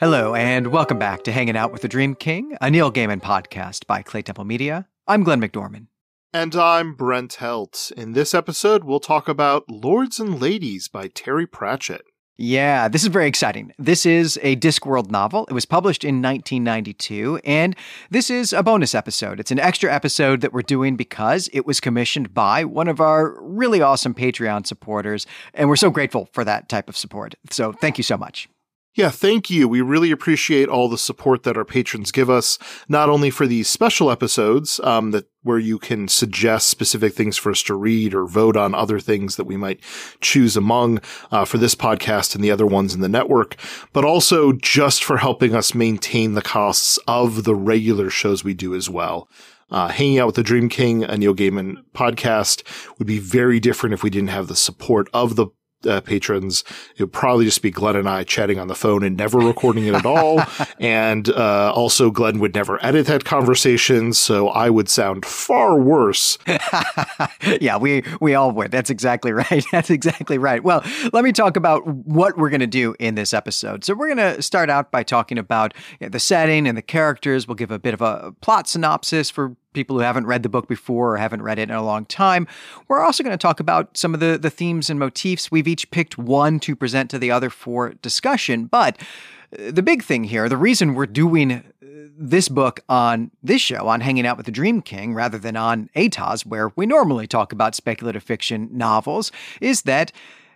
Hello, and welcome back to Hanging Out with the Dream King, a Neil Gaiman podcast by Clay Temple Media. I'm Glenn McDorman. And I'm Brent Helt. In this episode, we'll talk about Lords and Ladies by Terry Pratchett. Yeah, this is very exciting. This is a Discworld novel. It was published in 1992, and this is a bonus episode. It's an extra episode that we're doing because it was commissioned by one of our really awesome Patreon supporters, and we're so grateful for that type of support. So thank you so much. Yeah, thank you. We really appreciate all the support that our patrons give us, not only for these special episodes um, that where you can suggest specific things for us to read or vote on other things that we might choose among uh, for this podcast and the other ones in the network, but also just for helping us maintain the costs of the regular shows we do as well. Uh, hanging out with the Dream King, a Neil Gaiman podcast, would be very different if we didn't have the support of the uh, patrons. It would probably just be Glenn and I chatting on the phone and never recording it at all. and uh, also, Glenn would never edit that conversation, so I would sound far worse. yeah, we we all would. That's exactly right. That's exactly right. Well, let me talk about what we're going to do in this episode. So we're going to start out by talking about you know, the setting and the characters. We'll give a bit of a plot synopsis for people who haven't read the book before or haven't read it in a long time. We're also going to talk about some of the, the themes and motifs. We've each picked one to present to the other for discussion. But uh, the big thing here, the reason we're doing uh, this book on this show, on Hanging Out with the Dream King, rather than on ATOS, where we normally talk about speculative fiction novels, is that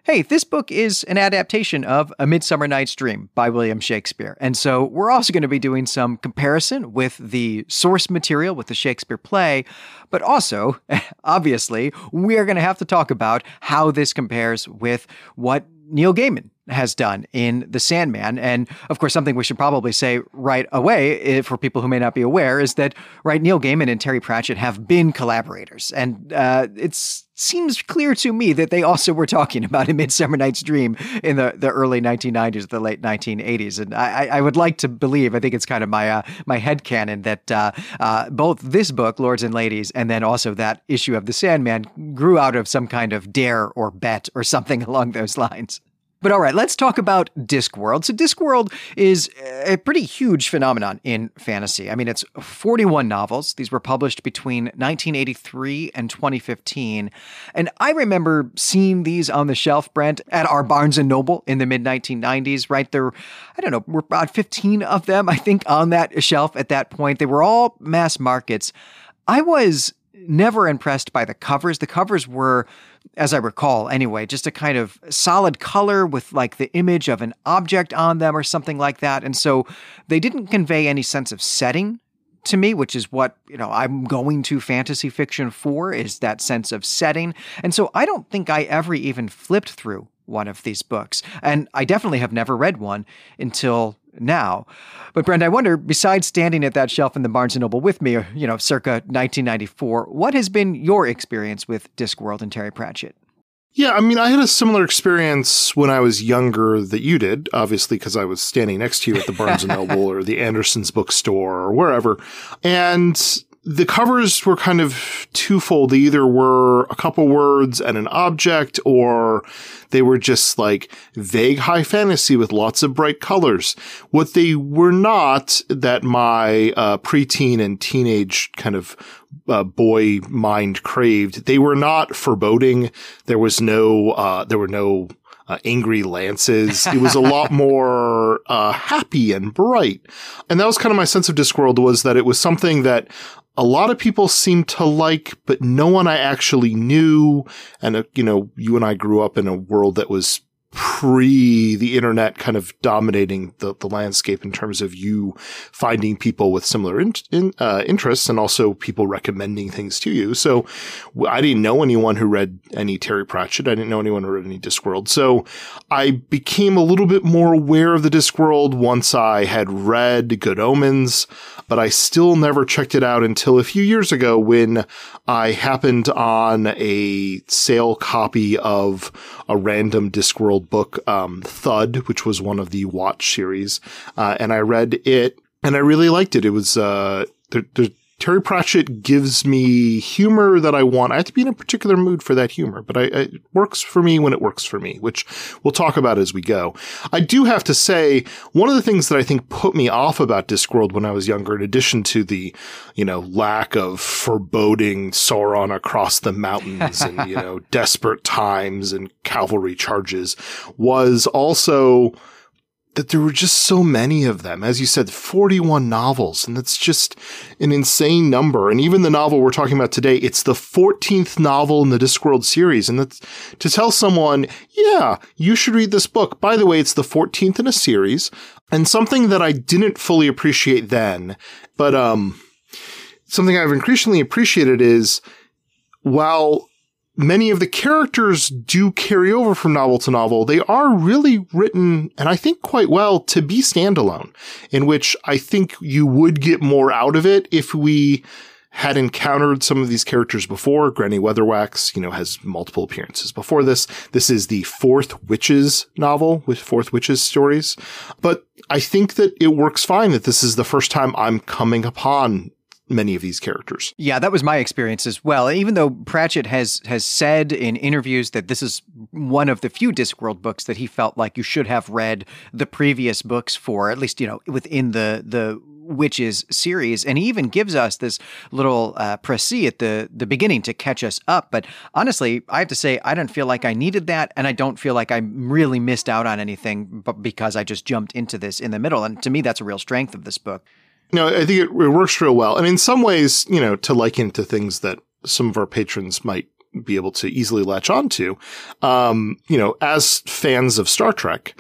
hey, this book is an adaptation of A Midsummer Night's Dream by William Shakespeare. And so we're also going to be doing some comparison with the source material, with the Shakespeare play, but also, obviously, we are going to have to talk about how this compares with what Neil Gaiman has done in The Sandman. And of course, something we should probably say right away eh, for people who may not be aware is that, right, Neil Gaiman and Terry Pratchett have been collaborators. And uh, it seems clear to me that they also were talking about A Midsummer Night's Dream in the, the early 1990s, the late 1980s. And I, I would like to believe, I think it's kind of my, uh, my head canon that uh, uh, both this book, Lords and Ladies, and then also that issue of The Sandman grew out of some kind of dare or bet or something along those lines. But all right, let's talk about Discworld. So, Discworld is a pretty huge phenomenon in fantasy. I mean, it's 41 novels. These were published between 1983 and 2015. And I remember seeing these on the shelf, Brent, at our Barnes and Noble in the mid 1990s, right? There, I don't know, were about 15 of them, I think, on that shelf at that point. They were all mass markets. I was never impressed by the covers. The covers were as I recall anyway, just a kind of solid color with like the image of an object on them or something like that. And so they didn't convey any sense of setting to me, which is what, you know, I'm going to fantasy fiction for is that sense of setting. And so I don't think I ever even flipped through one of these books. And I definitely have never read one until now. But Brent, I wonder, besides standing at that shelf in the Barnes & Noble with me, uh, you know, circa 1994, what has been your experience with Discworld and Terry Pratchett? Yeah, I mean, I had a similar experience when I was younger that you did, obviously, because I was standing next to you at the Barnes & Noble or the Anderson's bookstore or wherever. And the covers were kind of twofold. They either were a couple words and an object, or they were just like vague high fantasy with lots of bright colors. What they were not that my uh, preteen and teenage kind of uh, boy mind craved, they were not foreboding. There was no, uh, there were no uh, angry lances. It was a lot more uh, happy and bright, and that was kind of my sense of Discworld was that it was something that a lot of people seemed to like, but no one I actually knew. And, uh, you know, you and I grew up in a world that was pre the internet kind of dominating the, the landscape in terms of you finding people with similar in, in, uh, interests and also people recommending things to you. So I didn't know anyone who read any Terry Pratchett. I didn't know anyone who read any Discworld. So I became a little bit more aware of the Discworld once I had read Good Omens, but I still never checked it out until a few years ago when I happened on a sale copy of a random Discworld book, um, Thud, which was one of the Watch series, uh, and I read it and I really liked it. It was uh, there, there, Terry Pratchett gives me humor that I want. I have to be in a particular mood for that humor, but I, it works for me when it works for me, which we'll talk about as we go. I do have to say, one of the things that I think put me off about Discworld when I was younger, in addition to the, you know, lack of foreboding Sauron across the mountains and, you know, desperate times and cavalry charges, was also that there were just so many of them. As you said, 41 novels, and that's just an insane number. And even the novel we're talking about today, it's the 14th novel in the Discworld series. And that's to tell someone, yeah, you should read this book. By the way, it's the 14th in a series. And something that I didn't fully appreciate then, but, um, something I've increasingly appreciated is while many of the characters do carry over from novel to novel. They are really written, and I think quite well, to be standalone, in which I think you would get more out of it if we had encountered some of these characters before. Granny Weatherwax, you know, has multiple appearances before this. This is the fourth Witches novel with fourth Witches stories. But I think that it works fine that this is the first time I'm coming upon many of these characters. Yeah, that was my experience as well. Even though Pratchett has has said in interviews that this is one of the few Discworld books that he felt like you should have read the previous books for, at least you know within the the Witches series, and he even gives us this little uh, précis at the the beginning to catch us up. But honestly, I have to say I don't feel like I needed that, and I don't feel like I really missed out on anything, but because I just jumped into this in the middle. And to me, that's a real strength of this book. No, I think it, it works real well. And in some ways, you know, to liken to things that some of our patrons might be able to easily latch onto, um, you know, as fans of Star Trek,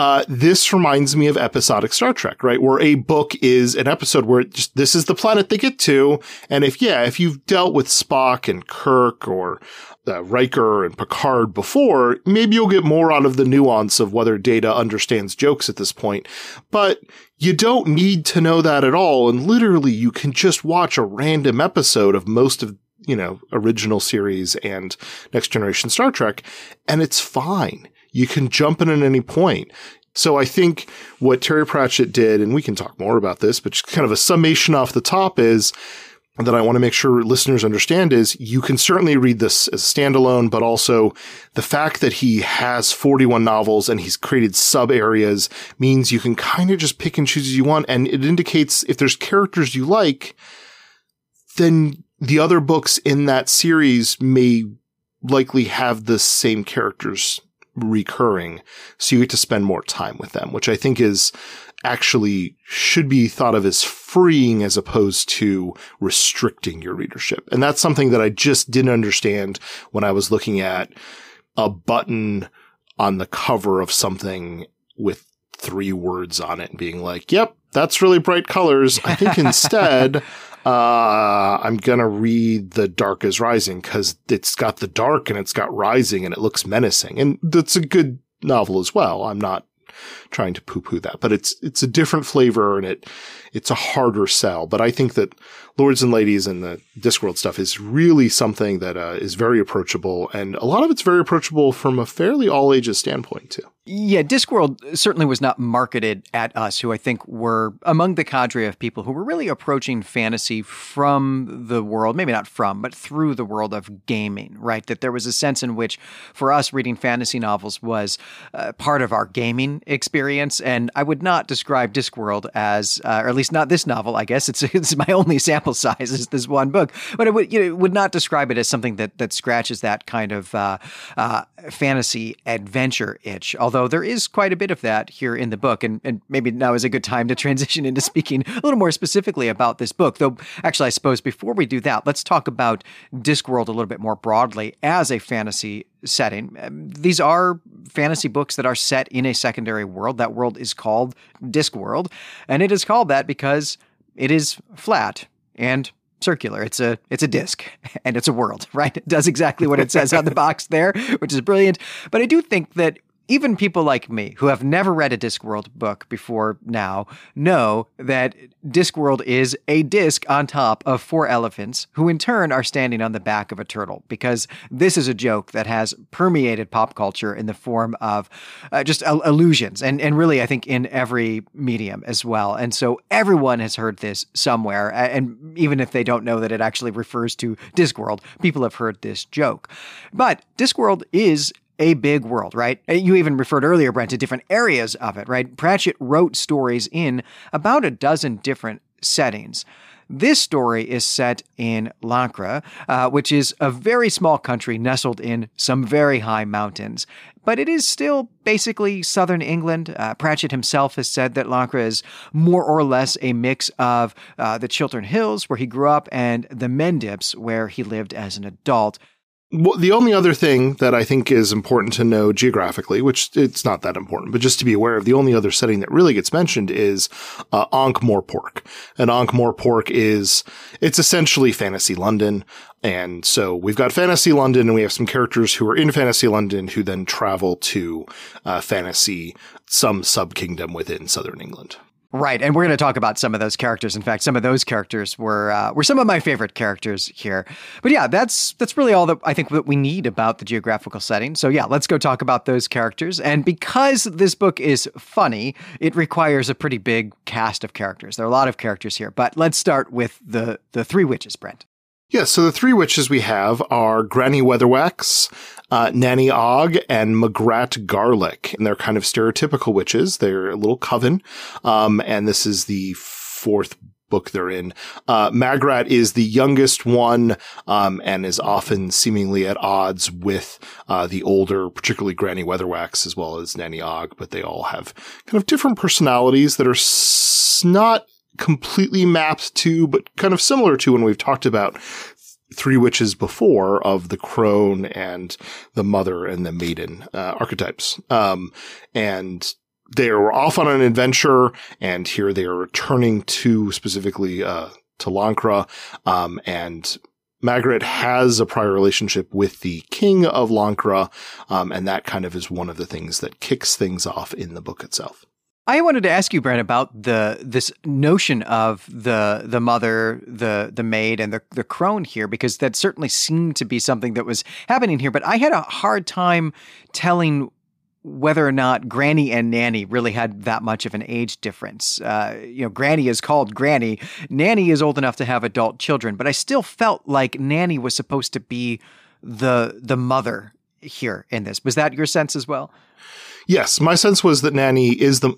uh, this reminds me of episodic Star Trek, right? Where a book is an episode where just, this is the planet they get to. And if, yeah, if you've dealt with Spock and Kirk or uh, Riker and Picard before, maybe you'll get more out of the nuance of whether Data understands jokes at this point. But you don't need to know that at all. And literally, you can just watch a random episode of most of you know, original series and next generation Star Trek, and it's fine. You can jump in at any point. So I think what Terry Pratchett did, and we can talk more about this, but just kind of a summation off the top is that I want to make sure listeners understand is you can certainly read this as a standalone, but also the fact that he has 41 novels and he's created sub areas means you can kind of just pick and choose as you want. And it indicates if there's characters you like, then the other books in that series may likely have the same characters recurring. So you get to spend more time with them, which I think is actually should be thought of as freeing as opposed to restricting your readership. And that's something that I just didn't understand when I was looking at a button on the cover of something with three words on it and being like, yep, that's really bright colors. I think instead, uh, I'm to read The Dark is Rising because it's got the dark and it's got rising and it looks menacing. And that's a good novel as well. I'm not trying to poo poo that, but it's, it's a different flavor and it, it's a harder sell. But I think that Lords and Ladies and the Discworld stuff is really something that uh, is very approachable. And a lot of it's very approachable from a fairly all ages standpoint too. Yeah, Discworld certainly was not marketed at us, who I think were among the cadre of people who were really approaching fantasy from the world, maybe not from, but through the world of gaming, right? That there was a sense in which, for us, reading fantasy novels was uh, part of our gaming experience. And I would not describe Discworld as, uh, or at least not this novel, I guess. It's, it's my only sample size is this one book, but it would, you know, would not describe it as something that, that scratches that kind of uh, uh fantasy adventure itch. Although there is quite a bit of that here in the book. And, and maybe now is a good time to transition into speaking a little more specifically about this book. Though, actually, I suppose before we do that, let's talk about Discworld a little bit more broadly as a fantasy setting. Um, these are fantasy books that are set in a secondary world. That world is called Discworld, and it is called that because it is flat and circular. It's a it's a disc and it's a world, right? It does exactly what it says on the box there, which is brilliant. But I do think that even people like me who have never read a Discworld book before now know that Discworld is a disc on top of four elephants who in turn are standing on the back of a turtle because this is a joke that has permeated pop culture in the form of uh, just uh, illusions and, and really I think in every medium as well. And so everyone has heard this somewhere and even if they don't know that it actually refers to Discworld, people have heard this joke. But Discworld is a big world, right? You even referred earlier, Brent, to different areas of it, right? Pratchett wrote stories in about a dozen different settings. This story is set in Lancre, uh, which is a very small country nestled in some very high mountains. But it is still basically southern England. Uh, Pratchett himself has said that Lancre is more or less a mix of uh, the Chiltern Hills, where he grew up, and the Mendips, where he lived as an adult. Well, the only other thing that I think is important to know geographically, which it's not that important, but just to be aware of, the only other setting that really gets mentioned is uh, Ankh-Morpork. And Ankh-Morpork is, it's essentially fantasy London. And so we've got fantasy London and we have some characters who are in fantasy London who then travel to uh, fantasy, some sub kingdom within southern England. Right, and we're going to talk about some of those characters. In fact, some of those characters were uh, were some of my favorite characters here. But yeah, that's that's really all that I think that we need about the geographical setting. So yeah, let's go talk about those characters. And because this book is funny, it requires a pretty big cast of characters. There are a lot of characters here, but let's start with the the three witches, Brent. Yeah, so the three witches we have are Granny Weatherwax, uh, Nanny Ogg, and Magrat Garlick. And they're kind of stereotypical witches. They're a little coven. Um, and this is the fourth book they're in. Uh, Magrat is the youngest one, um, and is often seemingly at odds with, uh, the older, particularly Granny Weatherwax as well as Nanny Ogg, but they all have kind of different personalities that are s- not completely mapped to, but kind of similar to when we've talked about three witches before of the crone and the mother and the maiden uh, archetypes. Um, and they are off on an adventure, and here they are returning to specifically uh, to Lancre, um, and Margaret has a prior relationship with the king of Lancre, um, and that kind of is one of the things that kicks things off in the book itself. I wanted to ask you, Brent, about the this notion of the the mother, the the maid, and the the crone here, because that certainly seemed to be something that was happening here. But I had a hard time telling whether or not Granny and Nanny really had that much of an age difference. Uh, you know, Granny is called Granny. Nanny is old enough to have adult children, but I still felt like Nanny was supposed to be the the mother here in this. Was that your sense as well? Yes, my sense was that Nanny is the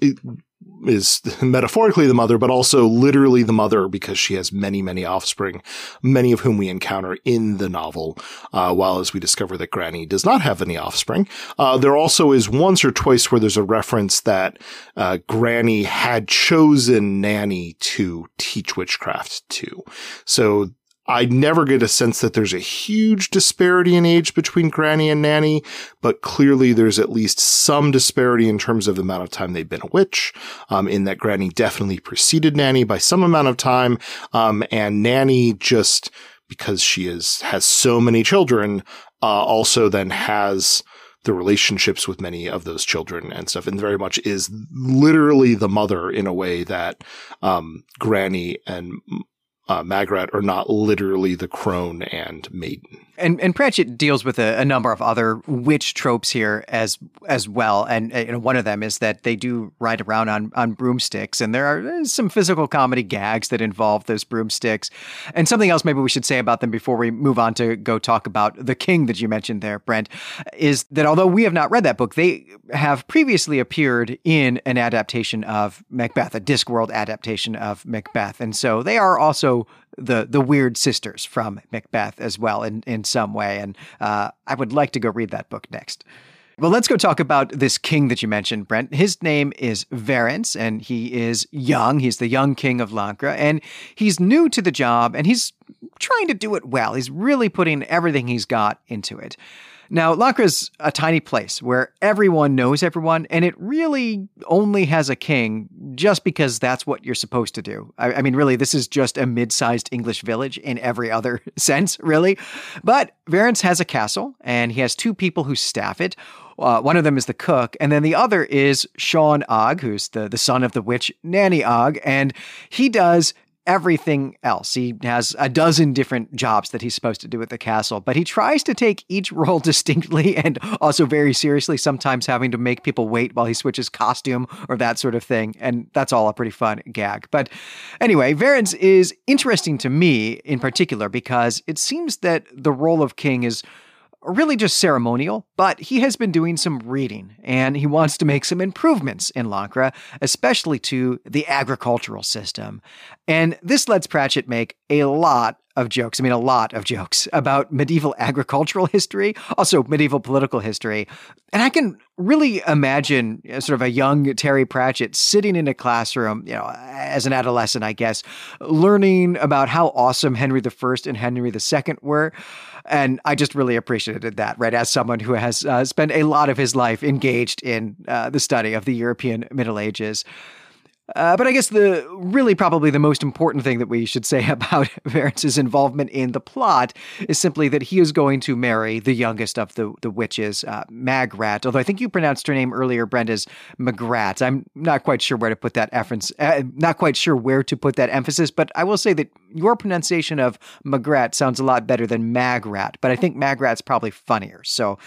is metaphorically the mother, but also literally the mother because she has many, many offspring, many of whom we encounter in the novel. Uh, while as we discover that Granny does not have any offspring, uh, there also is once or twice where there's a reference that uh, Granny had chosen Nanny to teach witchcraft to. So I never get a sense that there's a huge disparity in age between Granny and Nanny, but clearly there's at least some disparity in terms of the amount of time they've been a witch, um, in that Granny definitely preceded Nanny by some amount of time, um, and Nanny just, because she is, has so many children, uh, also then has, the relationships with many of those children and stuff, and very much is literally the mother in a way that um, Granny and uh, Magrat are not literally the crone and maiden. And and Pratchett deals with a, a, number of other witch tropes here as as well. And know, one of them is that they do ride around on on broomsticks, and there are uh, some physical comedy gags that involve those broomsticks. And something else maybe we should say about them before we move on to go talk about the king that you mentioned there, Brent, is that although we have not read that book, they have previously appeared in an adaptation of Macbeth, a Discworld adaptation of Macbeth, and so they are also the the weird sisters from Macbeth as well in in some way. And uh, I would like to go read that book next. Well, let's go talk about this king that you mentioned, Brent. His name is Verence, and he is young. He's the young king of Lancre, and he's new to the job, and he's trying to do it well. He's really putting everything he's got into it. Now, Lancre's a tiny place where everyone knows everyone, and it really only has a king just because that's what you're supposed to do. I, I mean, really, this is just a mid sized English village in every other sense, really. But Verence has a castle, and he has two people who staff it. Uh, one of them is the cook, and then the other is Shawn Ogg, who's the, the son of the witch Nanny Ogg, and he does everything else. He has a dozen different jobs that he's supposed to do at the castle, but he tries to take each role distinctly and also very seriously, sometimes having to make people wait while he switches costume or that sort of thing. And that's all a pretty fun gag. But anyway, Verence is interesting to me in particular because it seems that the role of king is really just ceremonial, but he has been doing some reading and he wants to make some improvements in Lancre, especially to the agricultural system. And this lets Pratchett make a lot of jokes. I mean, a lot of jokes about medieval agricultural history, also medieval political history. And I can really imagine sort of a young Terry Pratchett sitting in a classroom, you know, as an adolescent, I guess, learning about how awesome Henry I and Henry II were. And I just really appreciated that, right? As someone who has uh, spent a lot of his life engaged in uh, the study of the European Middle Ages. Uh, but I guess the really probably the most important thing that we should say about Verence's involvement in the plot is simply that he is going to marry the youngest of the the witches, uh, Magrat. Although I think you pronounced her name earlier, Brenda's Magrat. I'm not quite sure where to put that emphasis. Uh, not quite sure where to put that emphasis, but I will say that your pronunciation of Magrat sounds a lot better than Magrat. But I think Magrat's probably funnier. So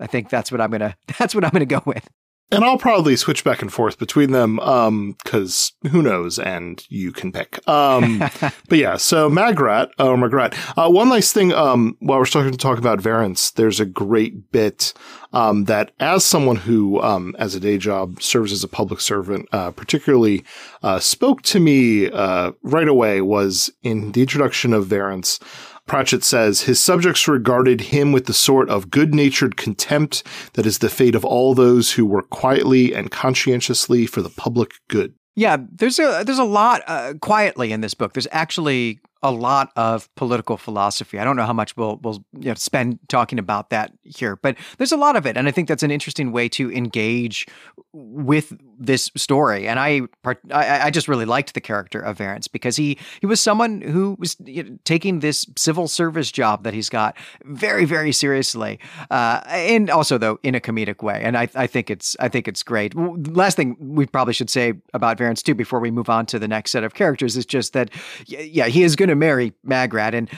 I think that's what I'm gonna that's what I'm gonna go with and I'll probably switch back and forth between them, um, cause who knows, and you can pick. Um, but yeah, so Magrat, or Magrat, uh, one nice thing, um, while we're starting to talk about Verence, there's a great bit, um, that as someone who, um, as a day job serves as a public servant, uh, particularly, uh, spoke to me, uh, right away was in the introduction of Verence, Pratchett says his subjects regarded him with the sort of good natured contempt that is the fate of all those who work quietly and conscientiously for the public good. Yeah, there's a there's a lot uh, quietly in this book. There's actually a lot of political philosophy. I don't know how much we'll we'll you know, spend talking about that here, but there's a lot of it, and I think that's an interesting way to engage with this story. And I I, I just really liked the character of Verence because he he was someone who was you know, taking this civil service job that he's got very very seriously, uh, and also though in a comedic way. And I I think it's I think it's great. Last thing we probably should say about Verence too before we move on to the next set of characters is just that yeah he is going to to marry Magrat, and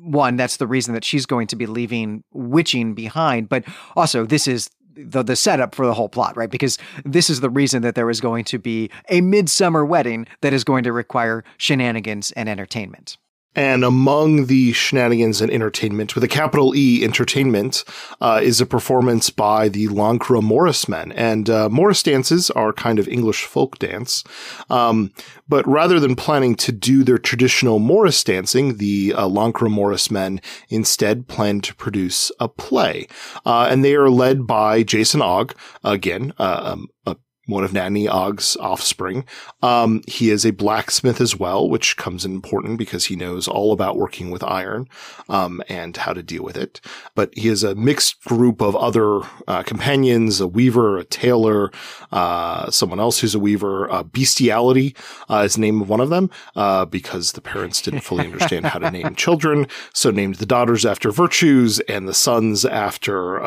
one, that's the reason that she's going to be leaving Witching behind. But also, this is the the setup for the whole plot, right? Because this is the reason that there is going to be a midsummer wedding that is going to require shenanigans and entertainment. And among the shenanigans and entertainment, with a capital E entertainment, uh, is a performance by the Lancre Morris men. And uh, Morris dances are kind of English folk dance. Um, but rather than planning to do their traditional Morris dancing, the uh, Lancre Morris men instead plan to produce a play. Uh, and they are led by Jason Ogg, again, uh, um, a one of Nanny Ogg's offspring. Um, he is a blacksmith as well, which comes in important because he knows all about working with iron um, and how to deal with it. But he has a mixed group of other uh, companions: a weaver, a tailor, uh, someone else who's a weaver. Uh, Bestiality uh, is the name of one of them uh, because the parents didn't fully understand how to name children, so named the daughters after virtues and the sons after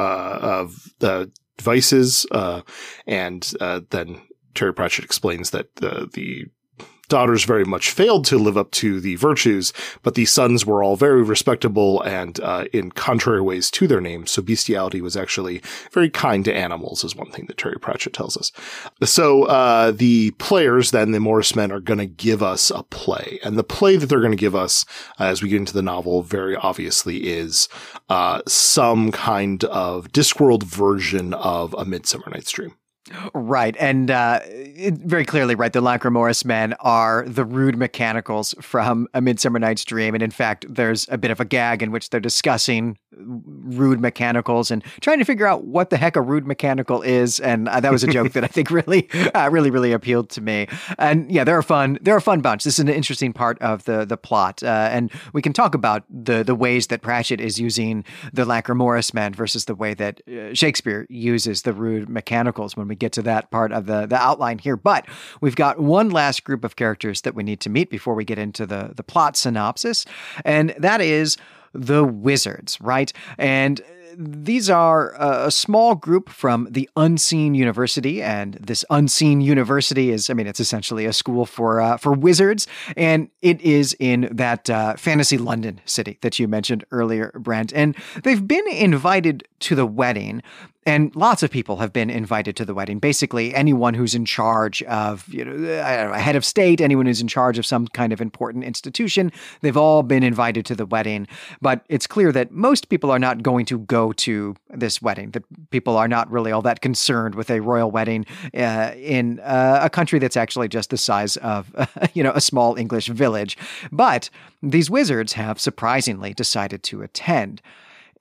uh, of the vices. Uh, and uh, then Terry Pratchett explains that the, the daughters very much failed to live up to the virtues, but the sons were all very respectable and uh, in contrary ways to their names. So bestiality was actually very kind to animals, is one thing that Terry Pratchett tells us. So uh, the players, then the Morris men, are going to give us a play, and the play that they're going to give us uh, as we get into the novel, very obviously, is uh, some kind of Discworld version of A Midsummer Night's Dream. Right. And uh, it, very clearly, right, the Lancre men are the rude mechanicals from A Midsummer Night's Dream. And in fact, there's a bit of a gag in which they're discussing rude mechanicals and trying to figure out what the heck a rude mechanical is. And uh, that was a joke that I think really, uh, really, really appealed to me. And yeah, they're a fun, they're a fun bunch. This is an interesting part of the the plot, uh, and we can talk about the the ways that Pratchett is using the Lancre men versus the way that uh, Shakespeare uses the rude mechanicals when we get to that part of the the outline here. But we've got one last group of characters that we need to meet before we get into the the plot synopsis, and that is the wizards, right? And these are a, small group from the Unseen University, and this Unseen University is, I mean, it's essentially a school for uh, for wizards, and it is in that uh, fantasy London city that you mentioned earlier, Brent. And they've been invited to the wedding, and lots of people have been invited to the wedding. Basically, anyone who's in charge of, you know, a head of state, anyone who's in charge of some kind of important institution, they've all been invited to the wedding. But it's clear that most people are not going to go to this wedding. That people are not really all that concerned with a royal wedding uh, in uh, a country that's actually just the size of, you know, a small English village. But these wizards have surprisingly decided to attend.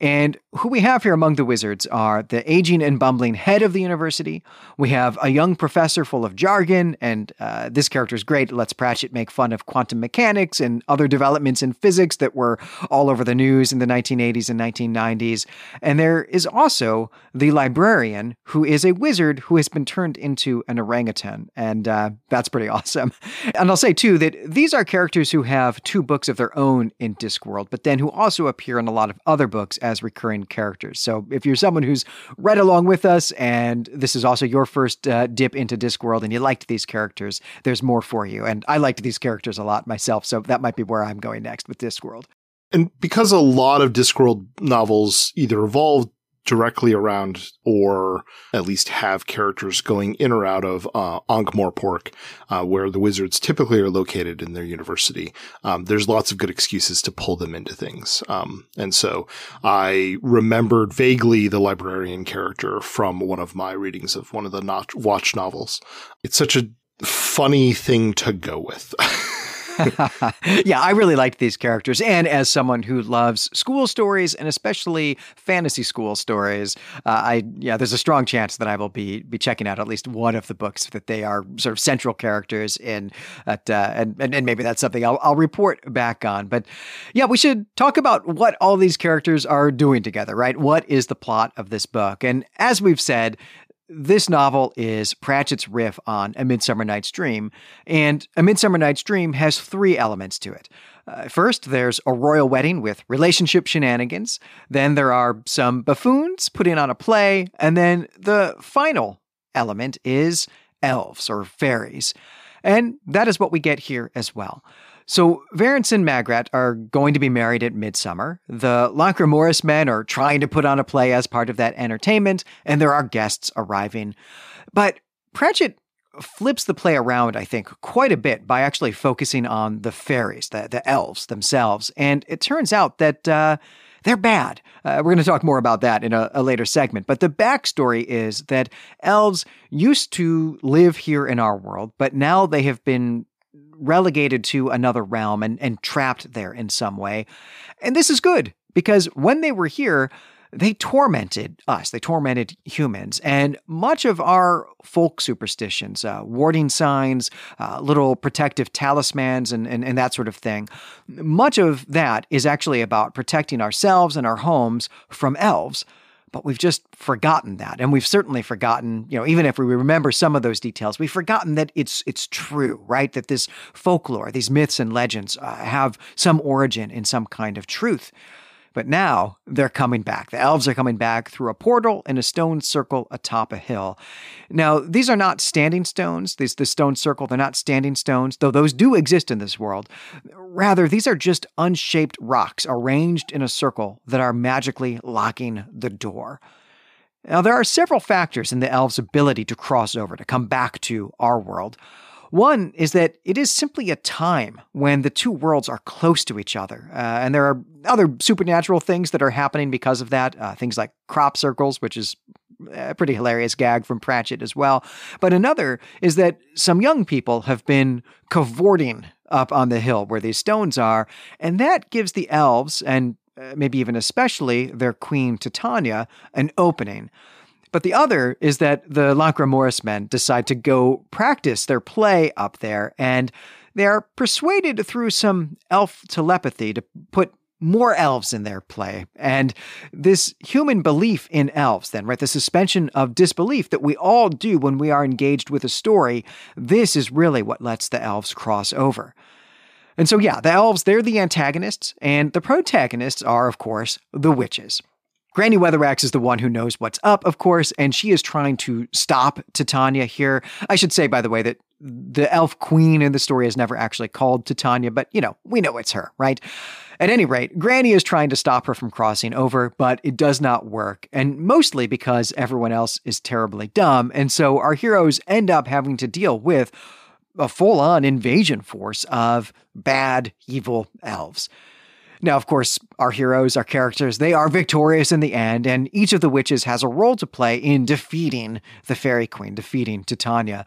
And who we have here among the wizards are the aging and bumbling head of the university. We have a young professor full of jargon, and uh, this character is great. It lets Pratchett make fun of quantum mechanics and other developments in physics that were all over the news in the 1980s and 1990s. And there is also the librarian, who is a wizard who has been turned into an orangutan, and uh, that's pretty awesome. And I'll say too that these are characters who have two books of their own in Discworld, but then who also appear in a lot of other books as recurring characters. So if you're someone who's read along with us and this is also your first uh, dip into Discworld and you liked these characters, there's more for you. And I liked these characters a lot myself, so that might be where I'm going next with Discworld. And because a lot of Discworld novels either evolved directly around or at least have characters going in or out of uh, Ankh-Morpork, uh, where the wizards typically are located in their university. Um, there's lots of good excuses to pull them into things. Um, and so I remembered vaguely the librarian character from one of my readings of one of the not- watch novels. It's such a funny thing to go with. yeah, I really liked these characters. And as someone who loves school stories and especially fantasy school stories, uh, I yeah, there's a strong chance that I will be be checking out at least one of the books that they are sort of central characters in. At, uh, and, and, and maybe that's something I'll, I'll report back on. But yeah, we should talk about what all these characters are doing together, right? What is the plot of this book? And as we've said, this novel is Pratchett's riff on A Midsummer Night's Dream, and A Midsummer Night's Dream has three elements to it. Uh, first, there's a royal wedding with relationship shenanigans. Then there are some buffoons putting on a play. And then the final element is elves or fairies. And that is what we get here as well. So Verence and Magrat are going to be married at midsummer. The Lancre men are trying to put on a play as part of that entertainment, and there are guests arriving. But Pratchett flips the play around, I think, quite a bit by actually focusing on the fairies, the, the elves themselves. And it turns out that uh, they're bad. Uh, we're going to talk more about that in a, a, later segment. But the backstory is that elves used to live here in our world, but now they have been relegated to another realm and, and trapped there in some way. And this is good because when they were here, they tormented us, they tormented humans. And much of our folk superstitions, uh, warding signs, uh, little protective talismans, and, and, and that sort of thing, much of that is actually about protecting ourselves and our homes from elves but we've just forgotten that. And we've certainly forgotten you know even if we remember some of those details we've forgotten that it's it's true right? That this folklore these myths and legends uh, have some origin in some kind of truth but now they're coming back. The elves are coming back through a portal in a stone circle atop a hill. Now, these are not standing stones. These the stone circle, they're not standing stones, though those do exist in this world. Rather, these are just unshaped rocks arranged in a circle that are magically locking the door. Now, there are several factors in the elves' ability to cross over, to come back to our world. One is that it is simply a time when the two worlds are close to each other. Uh, and there are other supernatural things that are happening because of that. Uh, things like crop circles, which is a pretty hilarious gag from Pratchett as well. But another is that some young people have been cavorting up on the hill where these stones are, and that gives the elves, and uh, maybe even especially their queen Titania, an opening. But the other is that the Lancre Morris men decide to go practice their play up there, and they are persuaded through some elf telepathy to put more elves in their play. And this human belief in elves, then, right? The suspension of disbelief that we all do when we are engaged with a story, this is really what lets the elves cross over. And so, yeah, the elves, they're the antagonists, and the protagonists are, of course, the witches. Granny Weatherwax is the one who knows what's up, of course, and she is trying to stop Titania here. I should say, by the way, that the elf queen in the story is never actually called Titania, but you know, we know it's her, right? At any rate, Granny is trying to stop her from crossing over, but it does not work, and mostly because everyone else is terribly dumb, and so our heroes end up having to deal with a full on invasion force of bad, evil elves. Now, of course, our heroes, our characters, they are victorious in the end, and each of the witches has a role to play in defeating the Fairy Queen, defeating Titania.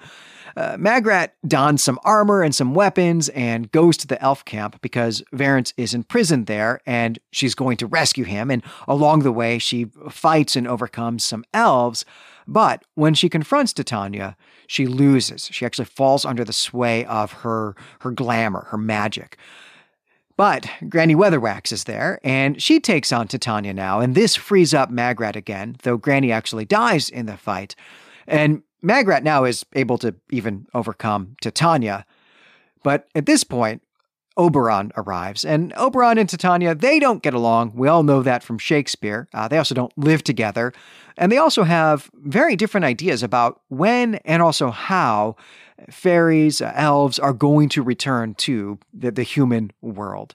Uh, Magrat dons some armor and some weapons and goes to the elf camp because Verence is imprisoned there and she's going to rescue him. And along the way, she fights and overcomes some elves. But when she confronts Titania, she loses. She actually falls under the sway of her, her glamour, her magic. But Granny Weatherwax is there, and she takes on Titania now, and this frees up Magrat again, though Granny actually dies in the fight. And Magrat now is able to even overcome Titania. But at this point, Oberon arrives, and Oberon and Titania, they don't get along. We all know that from Shakespeare. Uh, they also don't live together. And they also have very different ideas about when and also how fairies, uh, elves are going to return to the, the human world.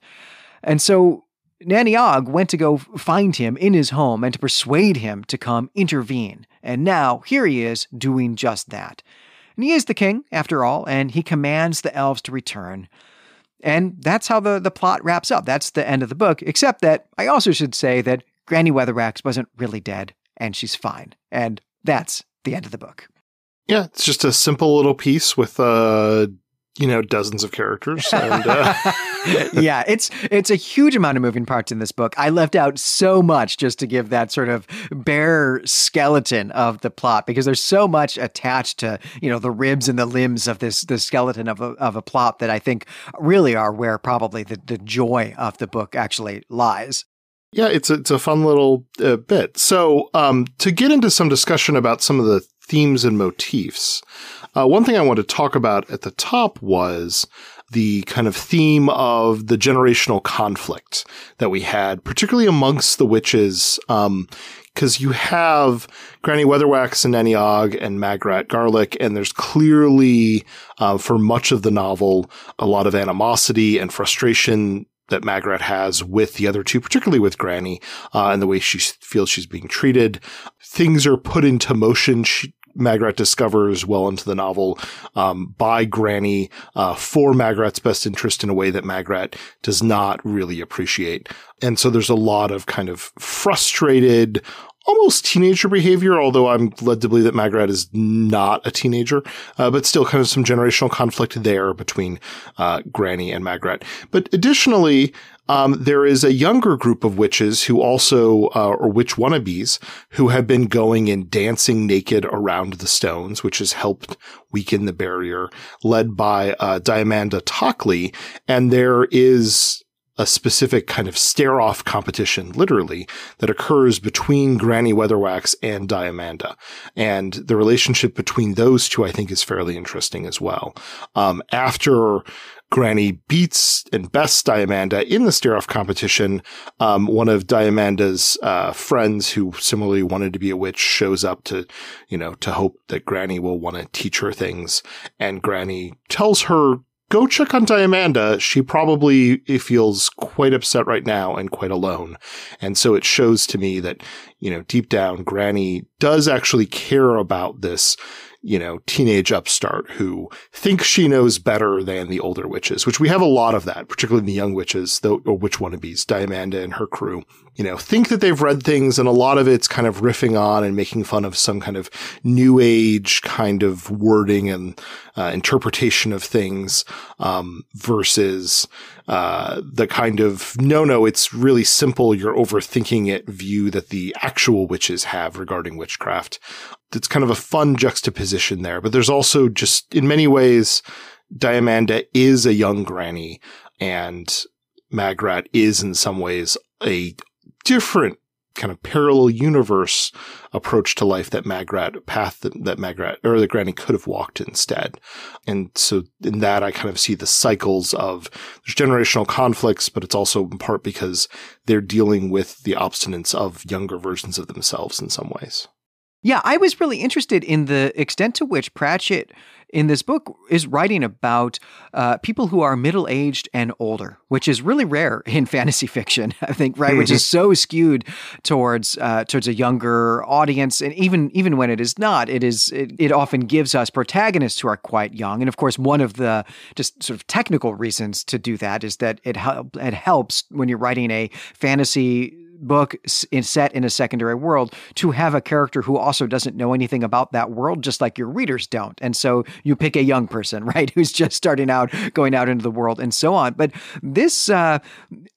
And so Nanny Ogg went to go find him in his home and to persuade him to come intervene. And now here he is doing just that. And he is the king, after all, and he commands the elves to return. And that's how the, the plot wraps up. That's the end of the book, except that I also should say that Granny Weatherwax wasn't really dead, and she's fine. And that's the end of the book. Yeah, it's just a simple little piece with uh you know dozens of characters and uh... yeah it's it's a huge amount of moving parts in this book i left out so much just to give that sort of bare skeleton of the plot because there's so much attached to you know the ribs and the limbs of this the skeleton of a, of a plot that i think really are where probably the, the joy of the book actually lies yeah, it's a, it's a fun little uh, bit. So, um, to get into some discussion about some of the themes and motifs. Uh, one thing I want to talk about at the top was the kind of theme of the generational conflict that we had, particularly amongst the witches. Um, because you have Granny Weatherwax and Nanny Ogg and Magrat Garlick, and there's clearly, uh, for much of the novel, a lot of animosity and frustration that Magrat has with the other two, particularly with Granny, uh, and the way she feels she's being treated. Things are put into motion. She, Magrat discovers well into the novel um, by Granny uh, for Magrat's best interest in a way that Magrat does not really appreciate. And so there's a lot of kind of frustrated, almost teenager behavior, although I'm led to believe that Magrat is not a teenager, uh, but still kind of some generational conflict there between uh, Granny and Magrat. But additionally, um, there is a younger group of witches who also, uh, or witch wannabes, who have been going and dancing naked around the stones, which has helped weaken the barrier, led by uh, Diamanda Tockley. And there is a specific kind of stare off competition, literally, that occurs between Granny Weatherwax and Diamanda. And the relationship between those two, I think, is fairly interesting as well. Um, after Granny beats and bests Diamanda in the stare off competition. Um, one of Diamanda's uh, friends, who similarly wanted to be a witch, shows up to, you know, to hope that Granny will want to teach her things. And Granny tells her go check on Diamanda. She probably feels quite upset right now and quite alone. And so it shows to me that, you know, deep down, Granny does actually care about this you know, teenage upstart who thinks she knows better than the older witches, which we have a lot of that, particularly in the young witches, though, or witch wannabes, Diamanda and her crew, you know, think that they've read things and a lot of it's kind of riffing on and making fun of some kind of new age kind of wording and uh, interpretation of things, um, versus, uh, the kind of, no, no, it's really simple. You're overthinking it view that the actual witches have regarding witchcraft it's kind of a fun juxtaposition there. But there's also just in many ways, Diamanda is a young granny and Magrat is in some ways a different kind of parallel universe approach to life that Magrat path that, that Magrat or that Granny could have walked instead. And so in that, I kind of see the cycles of there's generational conflicts, but it's also in part because they're dealing with the obstinance of younger versions of themselves in some ways. Yeah, I was really interested in the extent to which Pratchett in this book is writing about uh, people who are middle aged and older, which is really rare in fantasy fiction. I think, right, mm-hmm. which is mm-hmm. so skewed towards uh, towards a younger audience, and even even when it is not, it is it, it often gives us protagonists who are quite young. And of course, one of the just sort of technical reasons to do that is that it help, it helps when you're writing a fantasy book in, set in a secondary world to have a character who also doesn't know anything about that world, just like your readers don't. And so you pick a young person, right, who's just starting out, going out into the world, and so on. But this uh,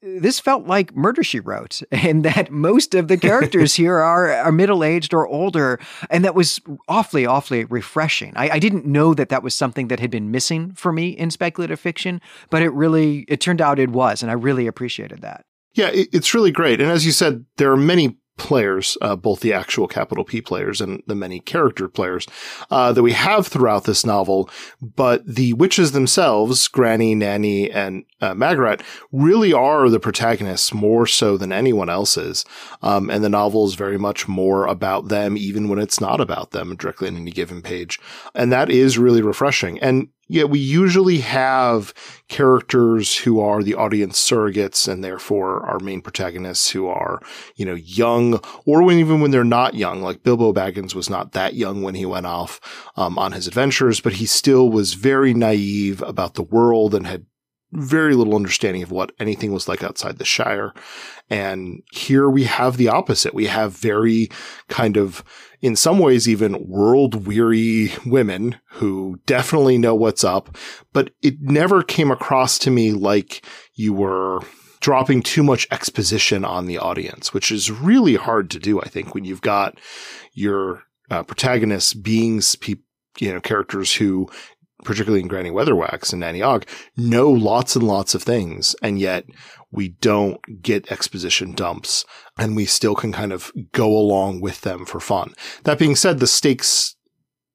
this felt like Murder She Wrote, and that most of the characters here are are middle aged or older, and that was awfully, awfully refreshing. I, I didn't know that that was something that had been missing for me in speculative fiction, but it really it turned out it was, and I really appreciated that. Yeah, it's really great. And as you said, there are many players, uh, both the actual capital P players and the many character players uh, that we have throughout this novel. But the witches themselves, Granny, Nanny, and uh, really are the protagonists more so than anyone else's. Um, and the novel is very much more about them, even when it's not about them directly on any given page. And that is really refreshing. And yeah, we usually have characters who are the audience surrogates and therefore our main protagonists who are, you know, young or when even when they're not young, like Bilbo Baggins was not that young when he went off um, on his adventures, but he still was very naive about the world and had very little understanding of what anything was like outside the Shire. And here we have the opposite. We have very kind of, in some ways, even world weary women who definitely know what's up, but it never came across to me like you were dropping too much exposition on the audience, which is really hard to do, I think, when you've got your uh, protagonists being people you know, characters who particularly in Granny Weatherwax and Nanny Ogg, know lots and lots of things, and yet we don't get exposition dumps, and we still can kind of go along with them for fun. That being said, the stakes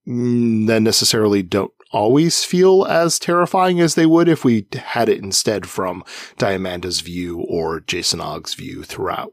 mm, then necessarily don't always feel as terrifying as they would if we had it instead from Diamanda's view or Jason Ogg's view throughout.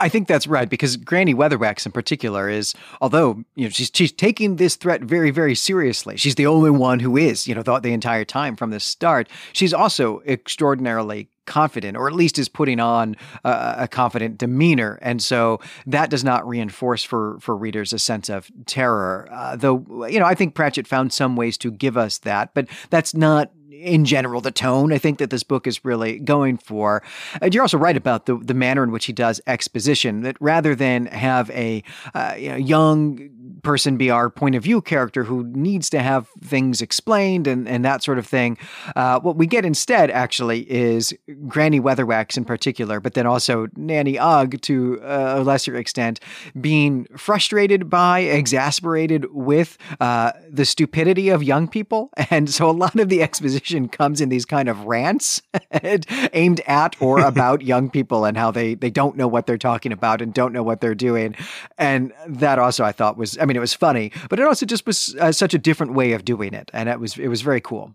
I think that's right because Granny Weatherwax in particular is, although you know she's she's taking this threat very very seriously. She's the only one who is, you know, the, the entire time from the start. She's also extraordinarily confident, or at least is putting on a, a, confident demeanor, and so that does not reinforce for for readers a sense of terror. Uh, though you know, I think Pratchett found some ways to give us that, but that's not in general the tone I think that this book is really going for. And you're also right about the the manner in which he does exposition. That rather than have a uh, you know, young person be our point of view character who needs to have things explained and, and that sort of thing. Uh, what we get instead, actually, is Granny Weatherwax in particular, but then also Nanny Ogg to a lesser extent, being frustrated by, exasperated with uh, the stupidity of young people. And so a lot of the exposition comes in these kind of rants aimed at or about young people and how they, they don't know what they're talking about and don't know what they're doing. And that also, I thought, was, I mean, it was funny, but it also just was uh, such a different way of doing it, and it was it was very cool.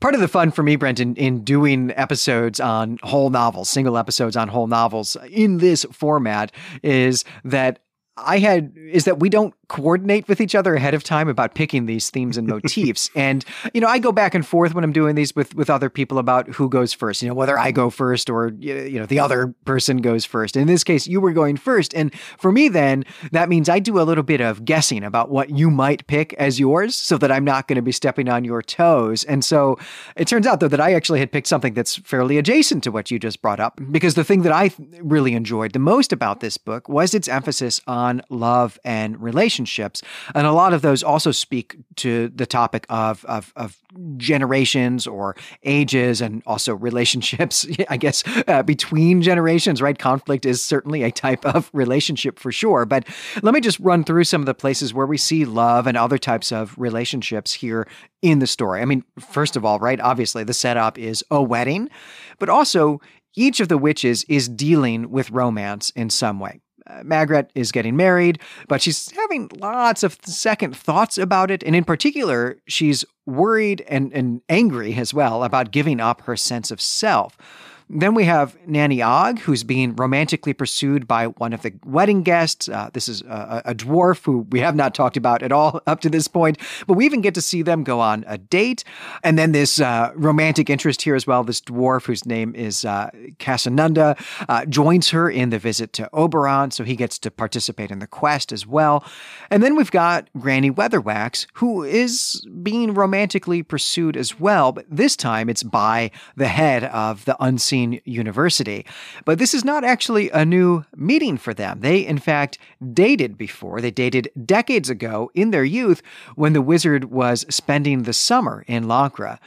Part of the fun for me, Brenton, in doing episodes on whole novels, single episodes on whole novels in this format, is that I had is that we don't coordinate with each other ahead of time about picking these themes and motifs. and you know, I go back and forth when I'm doing these with with other people about who goes first. You know, whether I go first or you know the other person goes first. In this case, you were going first, and for me, then that means I do a little bit of guessing about what you might pick as yours, so that I'm not going to be stepping on your toes. And so it turns out though that I actually had picked something that's fairly adjacent to what you just brought up, because the thing that I really enjoyed the most about this book was its emphasis on love and relationships relationships. And a lot of those also speak to the topic of, of, of generations or ages and also relationships, I guess, uh, between generations, right? Conflict is certainly a type of relationship for sure. But let me just run through some of the places where we see love and other types of relationships here in the story. I mean, first of all, right? Obviously, the setup is a wedding, but also each of the witches is dealing with romance in some way Magrat is getting married, but she's having lots of second thoughts about it. And in particular, she's worried and, and angry as well about giving up her sense of self. Then we have Nanny Ogg, who's being romantically pursued by one of the wedding guests. Uh, this is a, a, dwarf who we have not talked about at all up to this point, but we even get to see them go on a date. And then this uh, romantic interest here as well, this dwarf whose name is uh, Casanunda, uh, joins her in the visit to Oberon, so he gets to participate in the quest as well. And then we've got Granny Weatherwax, who is being romantically pursued as well, but this time it's by the head of the unseen University. But this is not actually a new meeting for them. They, in fact, dated before. They dated decades ago in their youth when the wizard was spending the summer in Lancre.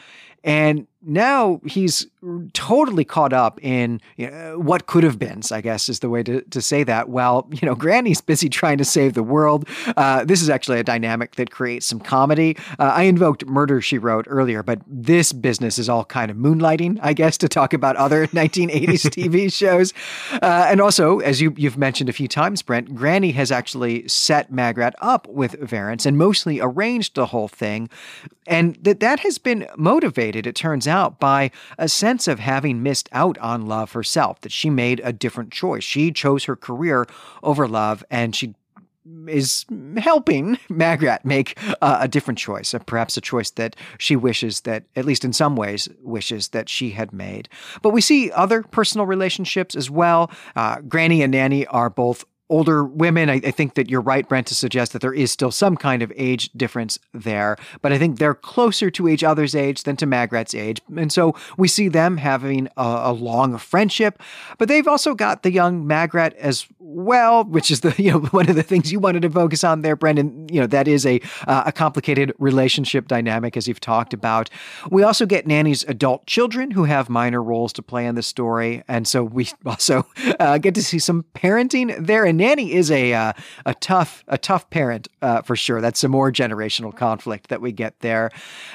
And now he's totally caught up in you know, what could have been, I guess is the way to, to say that. Well, you know, Granny's busy trying to save the world. Uh, this is actually a dynamic that creates some comedy. Uh, I invoked Murder, She Wrote earlier, but this business is all kind of moonlighting, I guess, to talk about other 1980s TV shows. Uh, and also, as you, you've mentioned a few times, Brent, Granny has actually set Magrat up with Verence and mostly arranged the whole thing. And that that has been motivated, it turns out out by a sense of having missed out on love herself, that she made a different choice. She chose her career over love, and she is helping Magrat make uh, a different choice, perhaps a choice that she wishes that, at least in some ways, wishes that she had made. But we see other personal relationships as well. Uh, Granny and Nanny are both older women. I, I, think that you're right, Brent, to suggest that there is still some kind of age difference there, but I think they're closer to each other's age than to Magrat's age. And so we see them having a, a long friendship, but they've also got the young Magrat as well, which is the, you know, one of the things you wanted to focus on there, Brenton. You know, that is a, uh, a complicated relationship dynamic, as you've talked about. We also get Nanny's adult children who have minor roles to play in the story. And so we also uh, get to see some parenting there. Nanny is a uh, a tough a tough parent uh, for sure. That's some more generational conflict that we get there,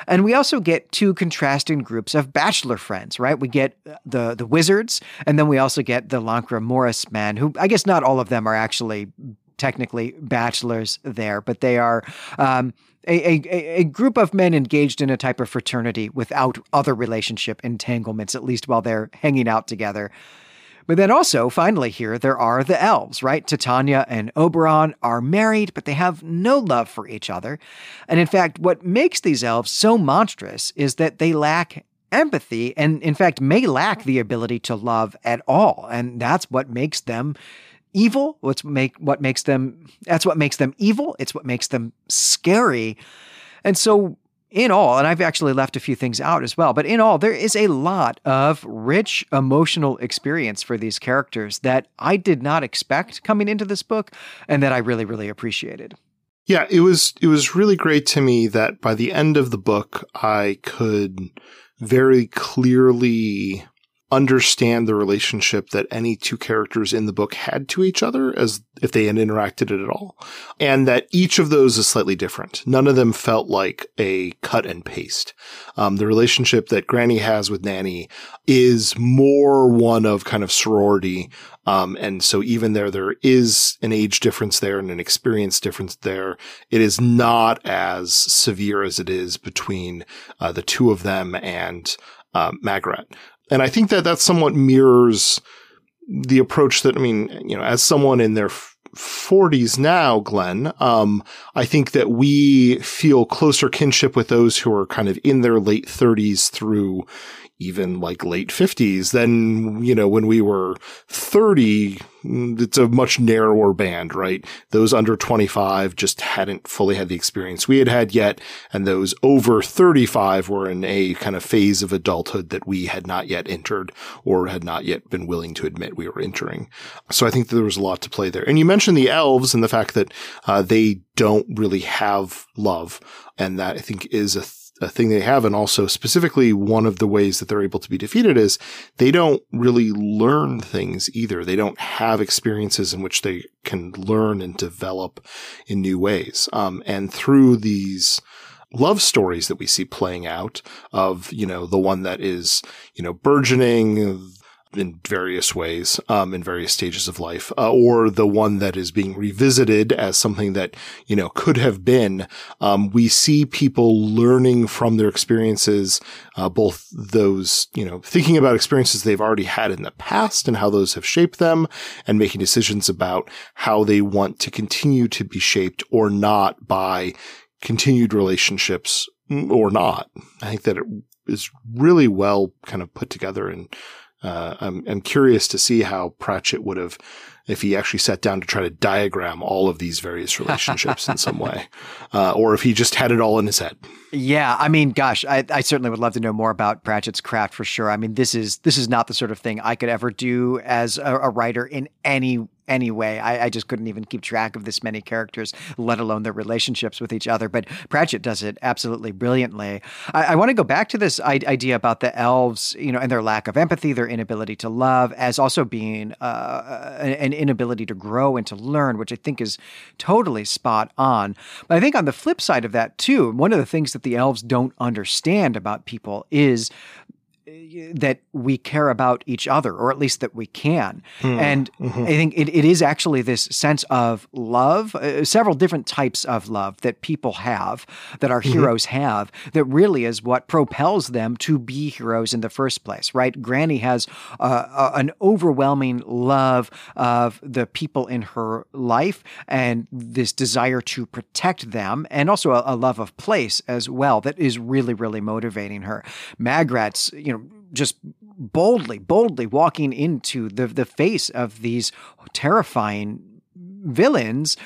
and we also get two contrasting groups of bachelor friends. Right, we get the the wizards, and then we also get the Lancre Morris men, who I guess not all of them are actually technically bachelors there, but they are. Um, a, a, a, group of men engaged in a type of fraternity without other relationship entanglements, at least while they're hanging out together. But then also, finally, here, there are the elves, right? Titania and Oberon are married, but they have no love for each other. And in fact, what makes these elves so monstrous is that they lack empathy and, in fact, may lack the ability to love at all. And that's what makes them evil. What's make what makes them that's what makes them evil. It's what makes them scary. And so in all, and I've actually left a few things out as well, but in all, there is a lot of rich emotional experience for these characters that I did not expect coming into this book and that I really, really appreciated. Yeah, it was it was really great to me that by the end of the book I could very clearly understand the relationship that any two characters in the book had to each other as if they had interacted at all. And that each of those is slightly different. None of them felt like a cut and paste. Um, the relationship that Granny has with Nanny is more one of kind of sorority. Um, and so even there, there is an age difference there and an experience difference there. It is not as severe as it is between uh, the two of them and uh. And I think that that somewhat mirrors the approach that, I mean, you know, as someone in their 40s now, Glenn, um, I think that we feel closer kinship with those who are kind of in their late 30s through, even like late 50s than, you know, when we were 30, it's a much narrower band, right? Those under 25 just hadn't fully had the experience we had had yet. And those over 35 were in a kind of phase of adulthood that we had not yet entered or had not yet been willing to admit we were entering. So I think there was a lot to play there. And you mentioned the elves and the fact that uh, they don't really have love. And that I think is a a thing they have. And also specifically one of the ways that they're able to be defeated is they don't really learn things either. They don't have experiences in which they can learn and develop in new ways. Um, and through these, love stories that we see playing out of, you know, the one that is, you know, burgeoning, in various ways, um, in various stages of life, uh, or the one that is being revisited as something that, you know, could have been. Um, we see people learning from their experiences, uh, both those, you know, thinking about experiences they've already had in the past and how those have shaped them and making decisions about how they want to continue to be shaped or not by continued relationships or not. I think that it is really well kind of put together and uh, I'm, I'm curious to see how Pratchett would have, if he actually sat down to try to diagram all of these various relationships in some way, uh, or if he just had it all in his head. Yeah, I mean, gosh, I, I certainly would love to know more about Pratchett's craft for sure. I mean, this is this is not the sort of thing I could ever do as a, a writer in any anyway. I, I, just couldn't even keep track of this many characters, let alone their relationships with each other. But Pratchett does it absolutely brilliantly. I, I want to go back to this idea about the elves, you know, and their lack of empathy, their inability to love, as also being uh, an inability to grow and to learn, which I think is totally spot on. But I think on the flip side of that too, one of the things that the elves don't understand about people is that we care about each other, or at least that we can. Mm. And mm-hmm. I think it, it is actually this sense of love, uh, several different types of love that people have, that our mm-hmm. heroes have, that really is what propels them to be heroes in the first place, right? Granny has uh, an overwhelming love of the people in her life and this desire to protect them, and also a, a love of place as well that is really, really motivating her. Magrat's, you know, just boldly, boldly walking into the the face of these terrifying villains,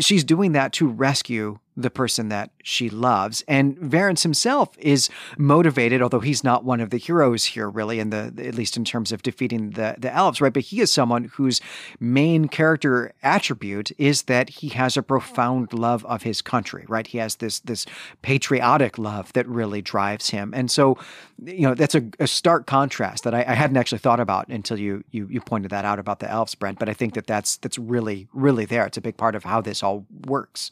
she's doing that to rescue the person that she loves. And Verence himself is motivated, although he's not one of the heroes here, really, in the at least in terms of defeating the the elves, right? But he is someone whose main character attribute is that he has a profound love of his country, right? He has this this patriotic love that really drives him, and so you know that's a, a stark contrast that I, I, hadn't actually thought about until you you you pointed that out about the elves, Brent. But I think that that's that's really really there. It's a big part of how this all works.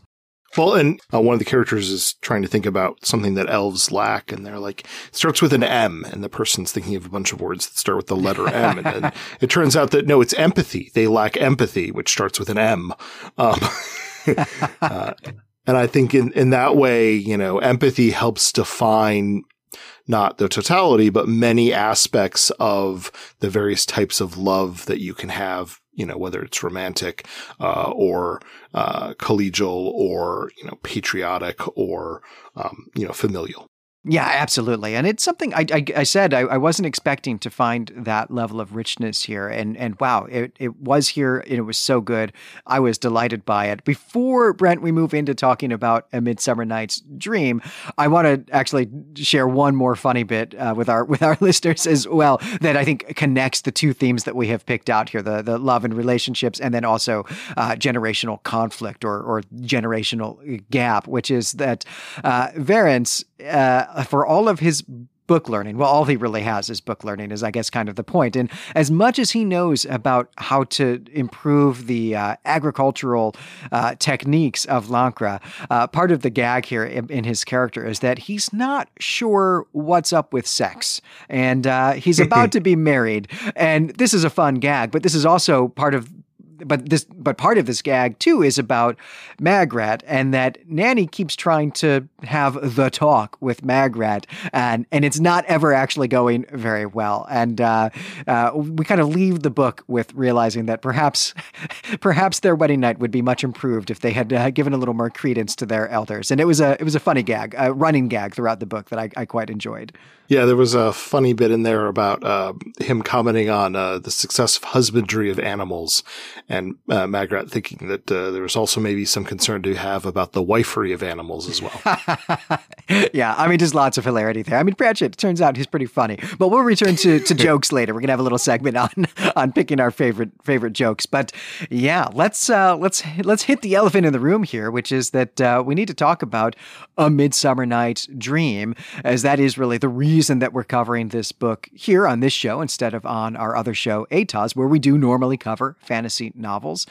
Well, and uh, one of the characters is trying to think about something that elves lack, and they're like, it starts with an M, and the person's thinking of a bunch of words that start with the letter M, and then it turns out that no, it's empathy. They lack empathy, which starts with an M. Um, uh, and I think in, in that way, you know, empathy helps define not the totality, but many aspects of the various types of love that you can have you know, whether it's romantic, uh, or, uh, collegial or, you know, patriotic or, um, you know, familial. Yeah, absolutely, and it's something I, I, I said I, I, wasn't expecting to find that level of richness here, and and wow, it, it was here, and it was so good. I was delighted by it. Before Brent, we move into talking about a Midsummer Night's Dream. I want to actually share one more funny bit uh, with our with our listeners as well that I think connects the two themes that we have picked out here: the the love and relationships, and then also uh, generational conflict or or generational gap, which is that uh, Verence uh, for all of his book learning. Well, all he really has is book learning, is I guess kind of the point. And as much as he knows about how to improve the uh, agricultural uh, techniques of Lancre, uh, part of the gag here in, in, his character is that he's not sure what's up with sex, and uh, he's about to be married. And this is a fun gag, but this is also part of but this but part of this gag too is about Magrat and that Nanny keeps trying to have the talk with Magrat and and it's not ever actually going very well and uh, uh, we kind of leave the book with realizing that perhaps perhaps their wedding night would be much improved if they had uh, given a little more credence to their elders and it was a it was a funny gag a running gag throughout the book that I, I quite enjoyed. Yeah, there was a funny bit in there about uh, him commenting on uh, the success of husbandry of animals and uh, Magrat thinking that uh, there was also maybe some concern to have about the wifery of animals as well. yeah, I mean, just lots of hilarity there. I mean, Pratchett, turns out he's pretty funny. But we'll return to, to jokes later. We're gonna have a little segment on on picking our favorite favorite jokes. But yeah, let's uh, let's let's hit the elephant in the room here, which is that uh, we need to talk about a Midsummer Night's Dream, as that is really the reason that we're covering this book here on this show instead of on our other show, ATOS, where we do normally cover fantasy novels.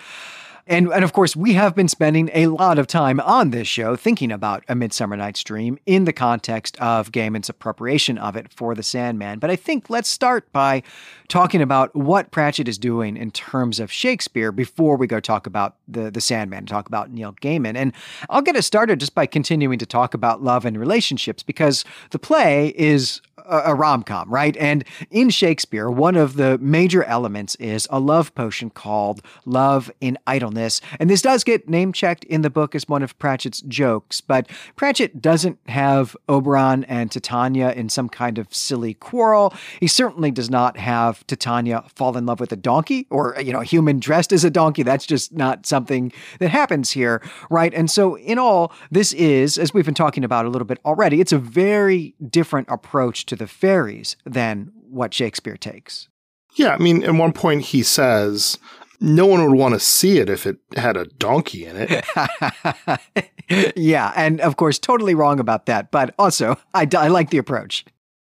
And, and of course, we have been spending a lot of time on this show thinking about A Midsummer Night's Dream in the context of Gaiman's appropriation of it for The Sandman. But I think let's start by talking about what Pratchett is doing in terms of Shakespeare before we go talk about the, the Sandman, talk about Neil Gaiman. And I'll get us started just by continuing to talk about love and relationships because the play is a, rom com, right? And in Shakespeare, one of the major elements is a love potion called Love in Idleness. And this does get name checked in the book as one of Pratchett's jokes, but Pratchett doesn't have Oberon and Titania in some kind of silly quarrel. He certainly does not have Titania fall in love with a donkey or, you know, a human dressed as a donkey. That's just not something that happens here, right? And so, in all, this is, as we've been talking about a little bit already, it's a very different approach to the fairies than what Shakespeare takes. Yeah, I mean, at one point he says, no one would want to see it if it had a donkey in it. yeah, and of course, totally wrong about that. But also, I, I like the approach.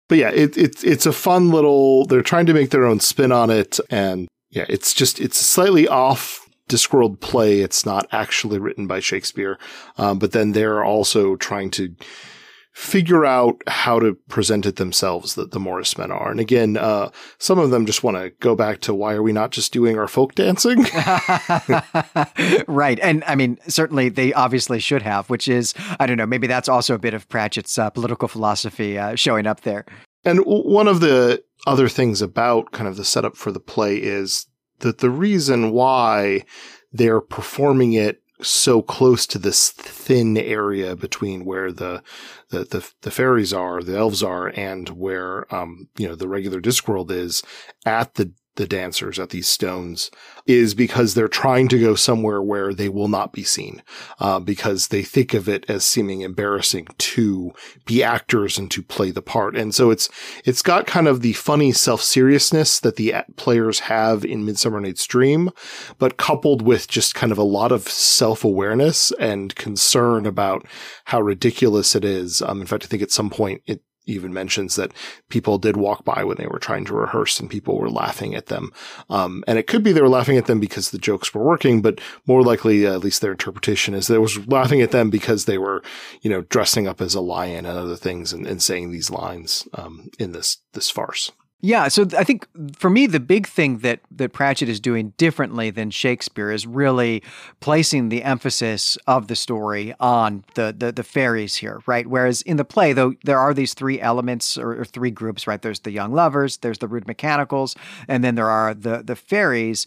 But yeah, it, it, it's a fun little, they're trying to make their own spin on it. And yeah, it's just, it's a slightly off Discworld play. It's not actually written by Shakespeare. Um, but then they're also trying to figure out how to present it themselves that the Morris men are. And again, uh, some of them just want to go back to why are we not just doing our folk dancing? right. And I mean, certainly they obviously should have, which is, I don't know, maybe that's also a bit of Pratchett's uh, political philosophy uh, showing up there. And w- one of the other things about kind of the setup for the play is that the reason why they're performing it so close to this thin area between where the, the, the, the fairies are, the elves are, and where, um, you know, the regular Discworld is at the the dancers at these stones is because they're trying to go somewhere where they will not be seen, uh, because they think of it as seeming embarrassing to be actors and to play the part. And so it's, it's got kind of the funny self-seriousness that the players have in Midsummer Night's Dream, but coupled with just kind of a lot of self-awareness and concern about how ridiculous it is. Um, in fact, I think at some point it, even mentions that people did walk by when they were trying to rehearse and people were laughing at them. Um, and it could be they were laughing at them because the jokes were working, but more likely, uh, at least their interpretation is they was laughing at them because they were, you know, dressing up as a lion and other things and, and saying these lines, um, in this, this farce. Yeah, so I think for me the big thing that that Pratchett is doing differently than Shakespeare is really placing the emphasis of the story on the the, the fairies here, right? Whereas in the play, though, there are these three elements or, or three groups, right? There's the young lovers, there's the rude mechanicals, and then there are the the fairies.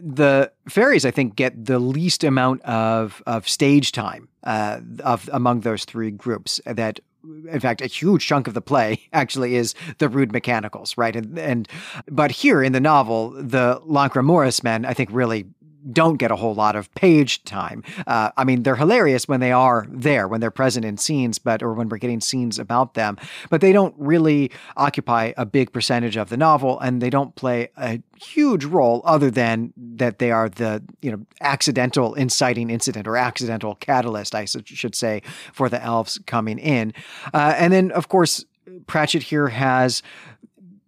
the fairies, I think, get the least amount of of stage time uh, of among those three groups that in fact, a huge chunk of the play actually is the rude mechanicals, right? And, and but here in the novel, the Lancre Morris men, I think, really don't get a whole lot of page time. Uh, I mean, they're hilarious when they are there, when they're present in scenes, but or when we're getting scenes about them. But they don't really occupy a big percentage of the novel, and they don't play a huge role other than that they are the you know accidental inciting incident or accidental catalyst, I should say, for the elves coming in. Uh, and then, of course, Pratchett here has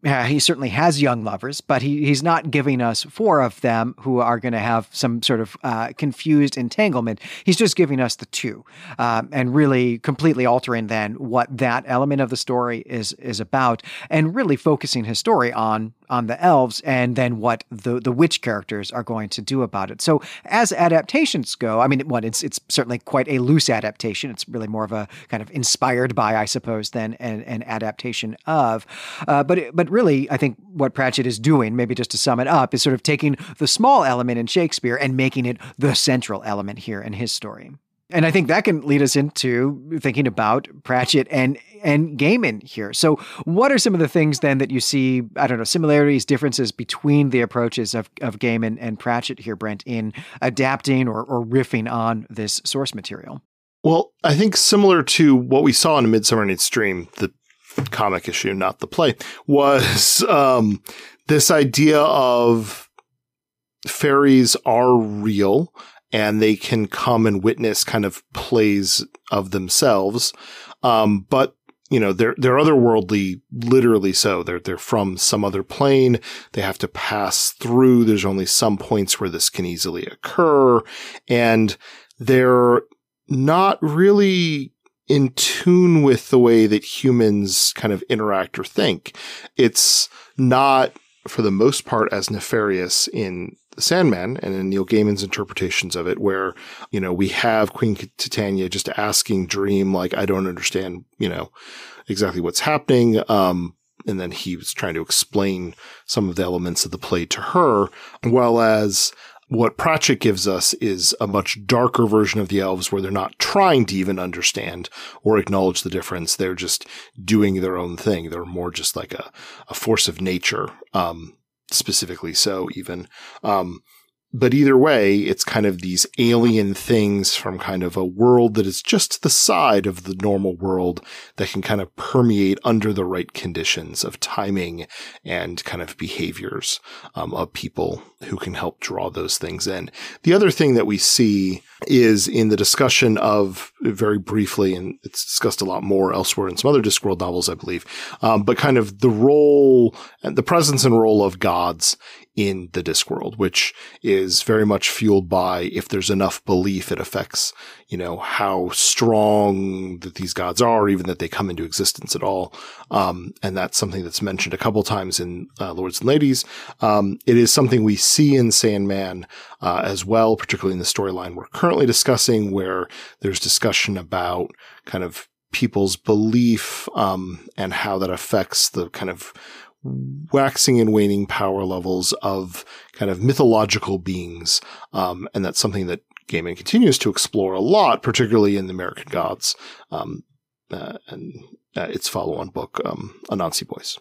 yeah, he certainly has young lovers, but he, he's not giving us four of them who are going to have some sort of uh, confused entanglement. He's just giving us the two, um, and really completely altering then what that element of the story is is about, and really focusing his story on on the elves and then what the the witch characters are going to do about it. So as adaptations go, I mean, what it's it's certainly quite a loose adaptation. It's really more of a kind of inspired by, I suppose, than an, an adaptation of. Uh, but but really, I think what Pratchett is doing, maybe just to sum it up, is sort of taking the small element in Shakespeare and making it the central element here in his story. And I think that can lead us into thinking about Pratchett and and Gaiman here. So, what are some of the things then that you see? I don't know similarities, differences between the approaches of of Gaiman and Pratchett here, Brent, in adapting or, or riffing on this source material. Well, I think similar to what we saw in Midsummer Night's Dream, the comic issue, not the play, was um, this idea of fairies are real and they can come and witness kind of plays of themselves. Um, but you know, they're, they're otherworldly, literally so. They're, they're from some other plane. They have to pass through. There's only some points where this can easily occur. And they're not really in tune with the way that humans kind of interact or think. It's not, for the most part, as nefarious in Sandman and in Neil Gaiman's interpretations of it, where, you know, we have Queen Titania just asking Dream, like, I don't understand, you know, exactly what's happening. Um, and then he was trying to explain some of the elements of the play to her, while as what Pratchett gives us is a much darker version of the elves where they're not trying to even understand or acknowledge the difference. They're just doing their own thing. They're more just like a, a force of nature, um, specifically so even. Um, but either way, it's kind of these alien things from kind of a world that is just the side of the normal world that can kind of permeate under the right conditions of timing and kind of behaviors um, of people who can help draw those things in. The other thing that we see is in the discussion of very briefly, and it's discussed a lot more elsewhere in some other Discworld novels, I believe, um, but kind of the role and the presence and role of gods in the Discworld, which is very much fueled by if there's enough belief, it affects, you know, how strong that these gods are, even that they come into existence at all. Um, and that's something that's mentioned a couple times in uh, Lords and Ladies. Um, it is something we see in Sandman uh, as well, particularly in the storyline we're currently discussing, where there's discussion about kind of people's belief um, and how that affects the kind of waxing and waning power levels of kind of mythological beings. Um, and that's something that Gaiman continues to explore a lot, particularly in the American Gods, um, uh, and uh, its follow-on book, um, Anansi Boys.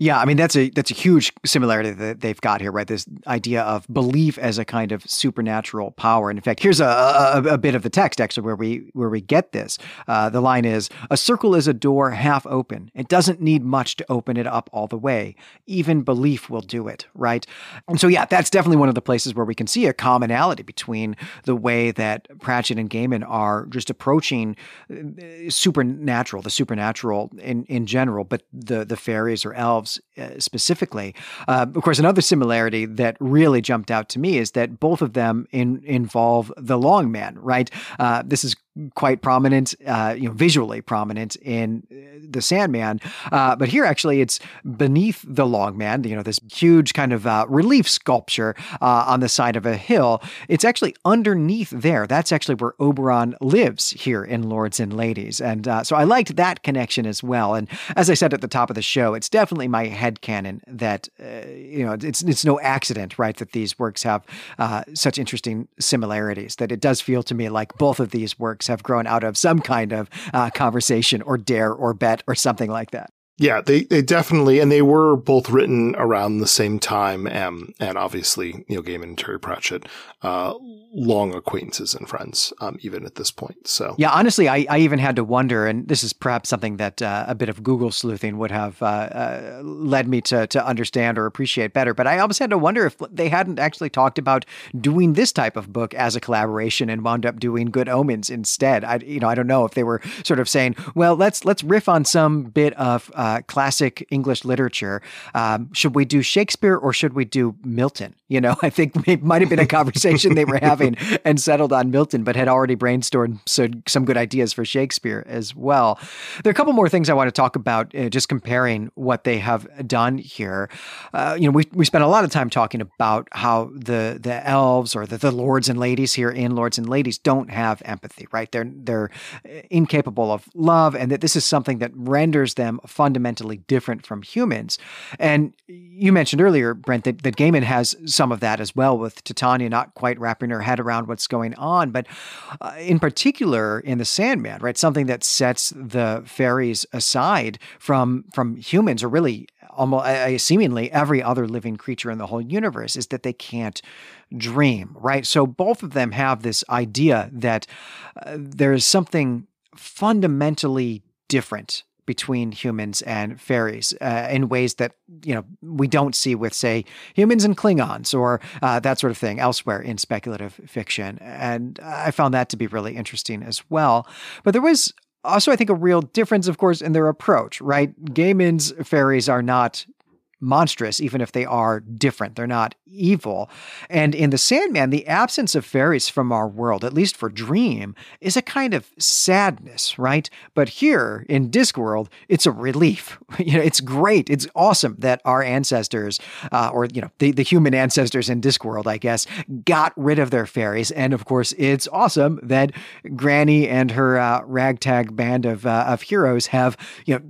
Yeah, I mean that's a that's a huge similarity that they've got here, right? This idea of belief as a kind of supernatural power. And in fact, here's a, a, a bit of the text actually where we where we get this. Uh, the line is: "A circle is a door half open. It doesn't need much to open it up all the way. Even belief will do it." Right. And so, yeah, that's definitely one of the places where we can see a commonality between the way that Pratchett and Gaiman are just approaching uh, supernatural, the supernatural in in general, but the the fairies or elves uh, specifically. Uh, of course, another similarity that really jumped out to me is that both of them in, involve the long man, right? Uh, this is quite prominent, uh, you know, visually prominent in uh, the Sandman. Uh, but here, actually, it's beneath the Long Man. You know, this huge kind of uh, relief sculpture uh, on the side of a hill. It's actually underneath there. That's actually where Oberon lives here in Lords and Ladies, and uh, so I liked that connection as well. And as I said at the top of the show, it's definitely my head canon that you know it's it's no accident, right, that these works have such interesting similarities. That it does feel to me like both of these works have grown out of some kind of uh, conversation or dare or bet or something like that. Yeah, they, they definitely, and they were both written around the same time. Um, and obviously, Neil Gaiman and Terry Pratchett, uh, long acquaintances and friends, um, even at this point. So, yeah, honestly, I, I even had to wonder, and this is perhaps something that uh, a bit of Google sleuthing would have uh, uh, led me to, to understand or appreciate better. But I almost had to wonder if they hadn't actually talked about doing this type of book as a collaboration and wound up doing Good Omens instead. I, you know, I don't know if they were sort of saying, well, let's let's riff on some bit of uh, uh, classic English literature. Um, should we do Shakespeare or should we do Milton? You know, I think it might have been a conversation they were having and settled on Milton, but had already brainstormed some good ideas for Shakespeare as well. There are a couple more things I want to talk about, uh, just comparing what they have done here. Uh, you know, we, we spent a lot of time talking about how the the elves or the, the lords and ladies here in Lords and Ladies don't have empathy, right? They're they're incapable of love, and that this is something that renders them fundamentally fundamentally different from humans. And you mentioned earlier, Brent, that, that Gaiman has some of that as well with Titania not quite wrapping her head around what's going on. But uh, in particular, in The Sandman, right, something that sets the fairies aside from, from humans or really almost uh, seemingly every other living creature in the whole universe is that they can't dream, right? So both of them have this idea that uh, there is something fundamentally different between humans and fairies uh, in ways that you know we don't see with say humans and Klingons or uh, that sort of thing elsewhere in speculative fiction. And I found that to be really interesting as well. But there was also, I think a real difference, of course, in their approach, right? Gaiman's fairies are not monstrous, even if they are different. They're not evil. And in The Sandman, the absence of fairies from our world, at least for Dream, is a kind of sadness, right? But here in Discworld, it's a relief. You know, it's great. It's awesome that our ancestors, uh, or you know, the, the human ancestors in Discworld, I guess, got rid of their fairies. And of course, it's awesome that Granny and her uh, ragtag band of uh, of heroes have you know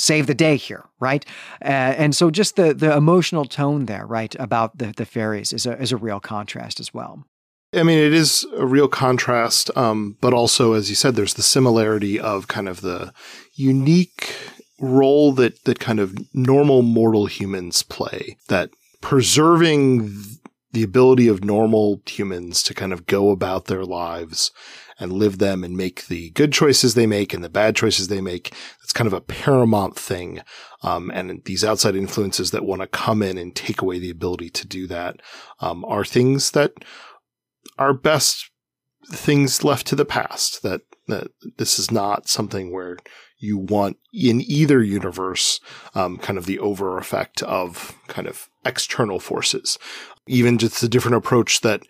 save the day here, right? Uh, and so just the the emotional tone there, right, about the the fairies is a is a real contrast as well. I mean, it is a real contrast, um, but also, as you said, there's the similarity of kind of the unique role that that kind of normal mortal humans play. That preserving the ability of normal humans to kind of go about their lives and live them and make the good choices they make and the bad choices they make. It's kind of a paramount thing. Um, and these outside influences that want to come in and take away the ability to do that um, are things that are best things left to the past. That that this is not something where you want in either universe um, kind of the over effect of kind of external forces. Even just a different approach that,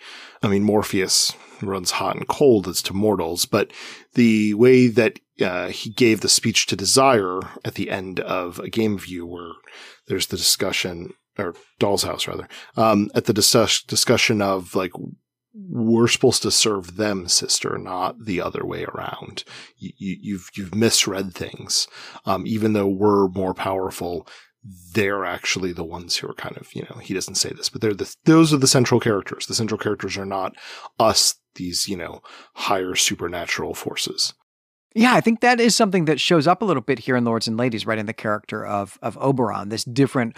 I mean, Morpheus runs hot and cold as to mortals, but the way that uh, he gave the speech to Desire at the end of a Game of You where there's the discussion, or Doll's House rather, um, at the dis- discussion of like, we're supposed to serve them, sister, not the other way around. You, have you've, you've misread things. Um, even though we're more powerful, they're actually the ones who are kind of, you know, he doesn't say this, but they're the, those are the central characters. The central characters are not us, these, you know, higher supernatural forces. Yeah, I think that is something that shows up a little bit here in Lords and Ladies, right in the character of of Oberon, this different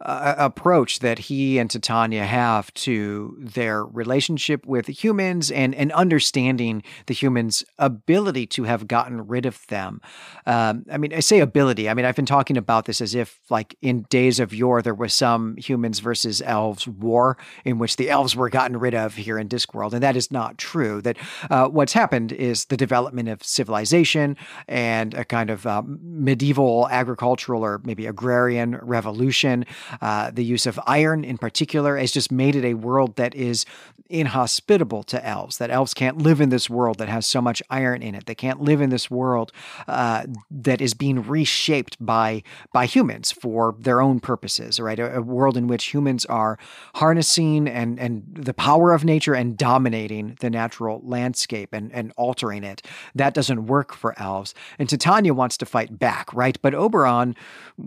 uh, approach that he and Titania have to their relationship with humans and, and understanding the humans' ability to have gotten rid of them. Um, I mean, I say ability. I mean, I've been talking about this as if, like, in days of yore, there was some humans versus elves war in which the elves were gotten rid of here in Discworld. And that is not true. That uh, what's happened is the development of civilization and a kind of uh, medieval agricultural or maybe agrarian revolution uh, the use of iron in particular has just made it a world that is inhospitable to elves, that elves can't live in this world that has so much iron in it. They can't live in this world uh, that is being reshaped by, by humans for their own purposes, right? A, a world in which humans are harnessing and, and the power of nature and dominating the natural landscape and, and altering it. That doesn't work for elves. And Titania wants to fight back, right? But Oberon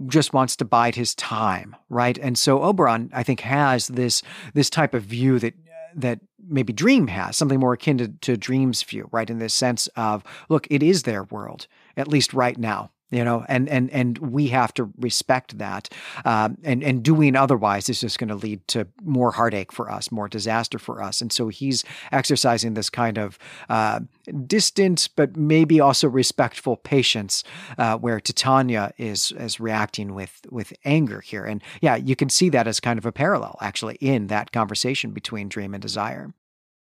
just wants to bide his time, right? And so Oberon, I think, has this this type of view that that maybe Dream has, something more akin to, to Dream's view, right? In this sense of, look, it is their world, at least right now you know and and and we have to respect that. Um, and and doing otherwise is just going to lead to more heartache for us more disaster for us. And so he's exercising this kind of uh, distant but maybe also respectful patience uh, where titania is is reacting with with anger here. And yeah you can see that as kind of a parallel actually in that conversation between dream and desire.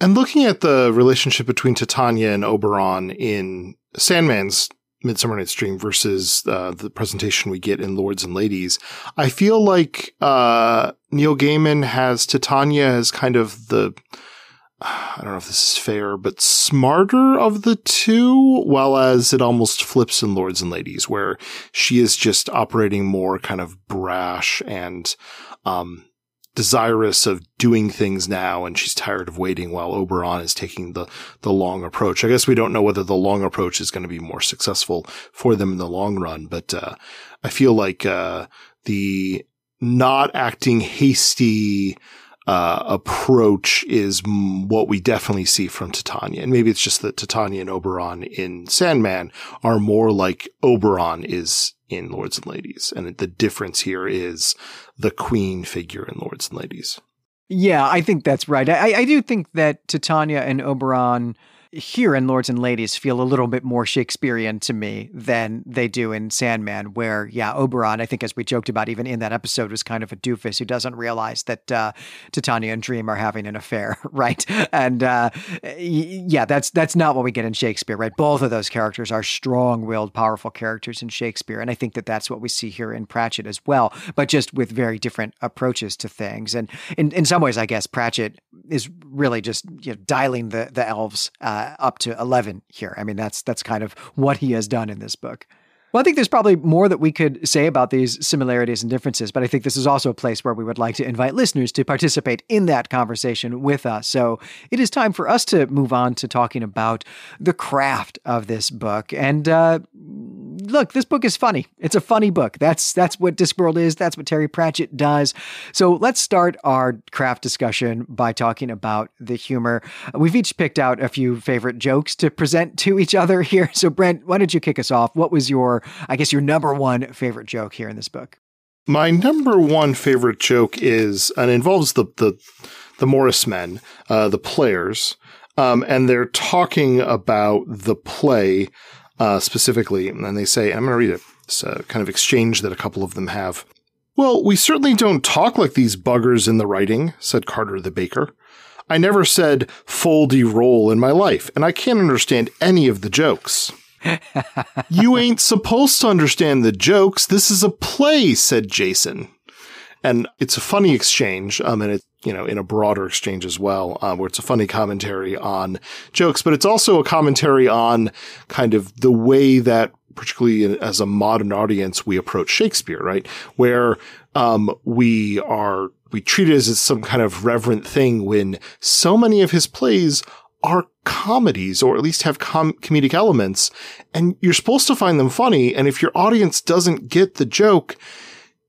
And looking at the relationship between Titania and Oberon in Sandman's Midsummer Night's Dream versus uh, the presentation we get in Lords and Ladies, I feel like uh, Neil Gaiman has Titania as kind of the I don't know if this is fair, but smarter of the two, while as it almost flips in Lords and Ladies, where she is just operating more kind of brash and um, desirous of doing things now and she's tired of waiting while Oberon is taking the, the long approach. I guess we don't know whether the long approach is going to be more successful for them in the long run, but, uh, I feel like, uh, the not acting hasty, uh, approach is what we definitely see from Titania. And maybe it's just that Titania and Oberon in Sandman are more like Oberon is in Lords and Ladies. And the difference here is the queen figure in Lords and Ladies. Yeah, I think that's right. I, I do think that Titania and Oberon here in Lords and Ladies feel a little bit more Shakespearean to me than they do in Sandman, where, yeah, Oberon, I think as we joked about even in that episode, was kind of a doofus who doesn't realize that uh, Titania and Dream are having an affair, right? And uh, yeah, that's that's not what we get in Shakespeare, right? Both of those characters are strong-willed, powerful characters in Shakespeare, and I think that that's what we see here in Pratchett as well, but just with very different approaches to things. And in, in some ways, I guess Pratchett is really just you know, dialing the the elves uh, up to eleven here. I mean, that's that's kind of what he has done in this book. Well, I think there's probably more that we could say about these similarities and differences, but I think this is also a place where we would like to invite listeners to participate in that conversation with us. So it is time for us to move on to talking about the craft of this book. And uh, look, this book is funny. It's a funny book. That's that's what Discworld is. That's what Terry Pratchett does. So let's start our craft discussion by talking about the humor. We've each picked out a few favorite jokes to present to each other here. So Brent, why don't you kick us off? What was your, I guess, your number one favorite joke here in this book? My number one favorite joke is, and involves the the the Morris men, uh, the players, um, and they're talking about the play uh, specifically, and they say, I'm going to read it. It's a kind of exchange that a couple of them have. Well, we certainly don't talk like these buggers in the writing, said Carter the baker. I never said foldy roll in my life, and I can't understand any of the jokes. You ain't supposed to understand the jokes. This is a play, said Jason. And it's a funny exchange, um, and it's, you know, in a broader exchange as well, um, where it's a funny commentary on jokes, but it's also a commentary on kind of the way that particularly as a modern audience, we approach Shakespeare, right? Where, um, we are, we treat it as some kind of reverent thing when so many of his plays are comedies or at least have com- comedic elements and you're supposed to find them funny. And if your audience doesn't get the joke,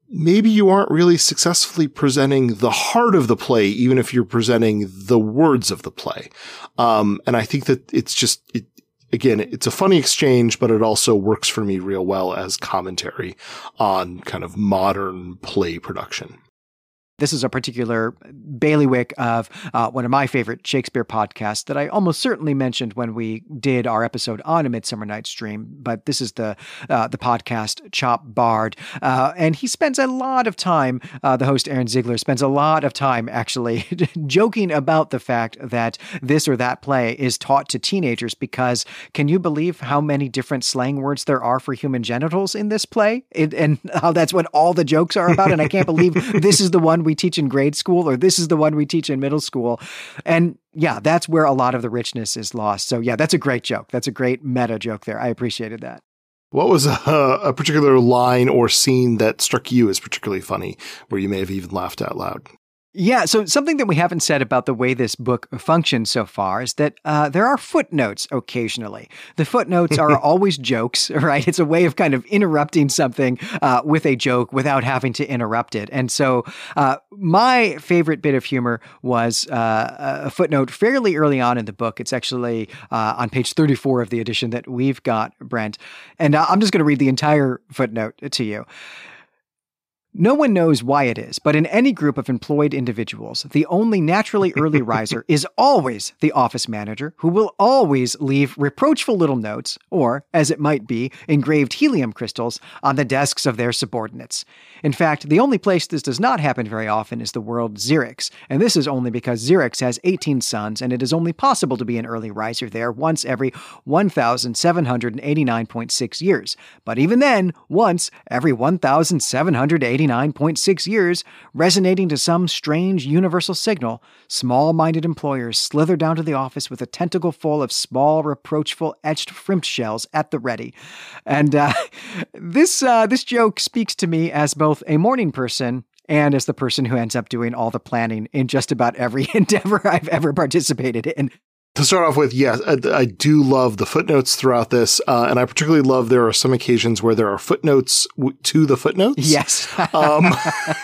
maybe you aren't really successfully presenting the heart of the play, even if you're presenting the words of the play. Um, and I think that it's just, it, again, it's a funny exchange, but it also works for me real well as commentary on kind of modern play production. This is a particular bailiwick of uh, one of my favorite Shakespeare podcasts that I almost certainly mentioned when we did our episode on A Midsummer Night's Dream. But this is the uh, the podcast Chop Bard, uh, and he spends a lot of time. Uh, the host Ehren Ziegler spends a lot of time actually joking about the fact that this or that play is taught to teenagers because can you believe how many different slang words there are for human genitals in this play, it, and how that's what all the jokes are about? And I can't believe this is the one we teach in grade school or this is the one we teach in middle school. And yeah, that's where a lot of the richness is lost. So yeah, that's a great joke. That's a great meta joke there. I appreciated that. What was a, a particular line or scene that struck you as particularly funny, where you may have even laughed out loud? Yeah, so something that we haven't said about the way this book functions so far is that uh, there are footnotes occasionally. The footnotes are always jokes, right? It's a way of kind of interrupting something uh, with a joke without having to interrupt it. And so uh, my favorite bit of humor was uh, a footnote fairly early on in the book. It's actually uh, on page 34 of the edition that we've got, Brent. And uh, I'm just going to read the entire footnote to you. No one knows why it is, but in any group of employed individuals, the only naturally early riser is always the office manager, who will always leave reproachful little notes, or, as it might be, engraved helium crystals, on the desks of their subordinates. In fact, the only place this does not happen very often is the world Xerix, and this is only because Xerix has 18 suns, and it is only possible to be an early riser there once every 1,789.6 years. But even then, once every 1,789.6 years, resonating to some strange universal signal, small minded employers slither down to the office with a tentacle full of small, reproachful, etched frimped shells at the ready. And uh, this, uh, this joke speaks to me as both both a morning person and as the person who ends up doing all the planning in just about every endeavor I've ever participated in. To start off with, yes, I, I do love the footnotes throughout this, uh, and I particularly love there are some occasions where there are footnotes w- to the footnotes. Yes, um,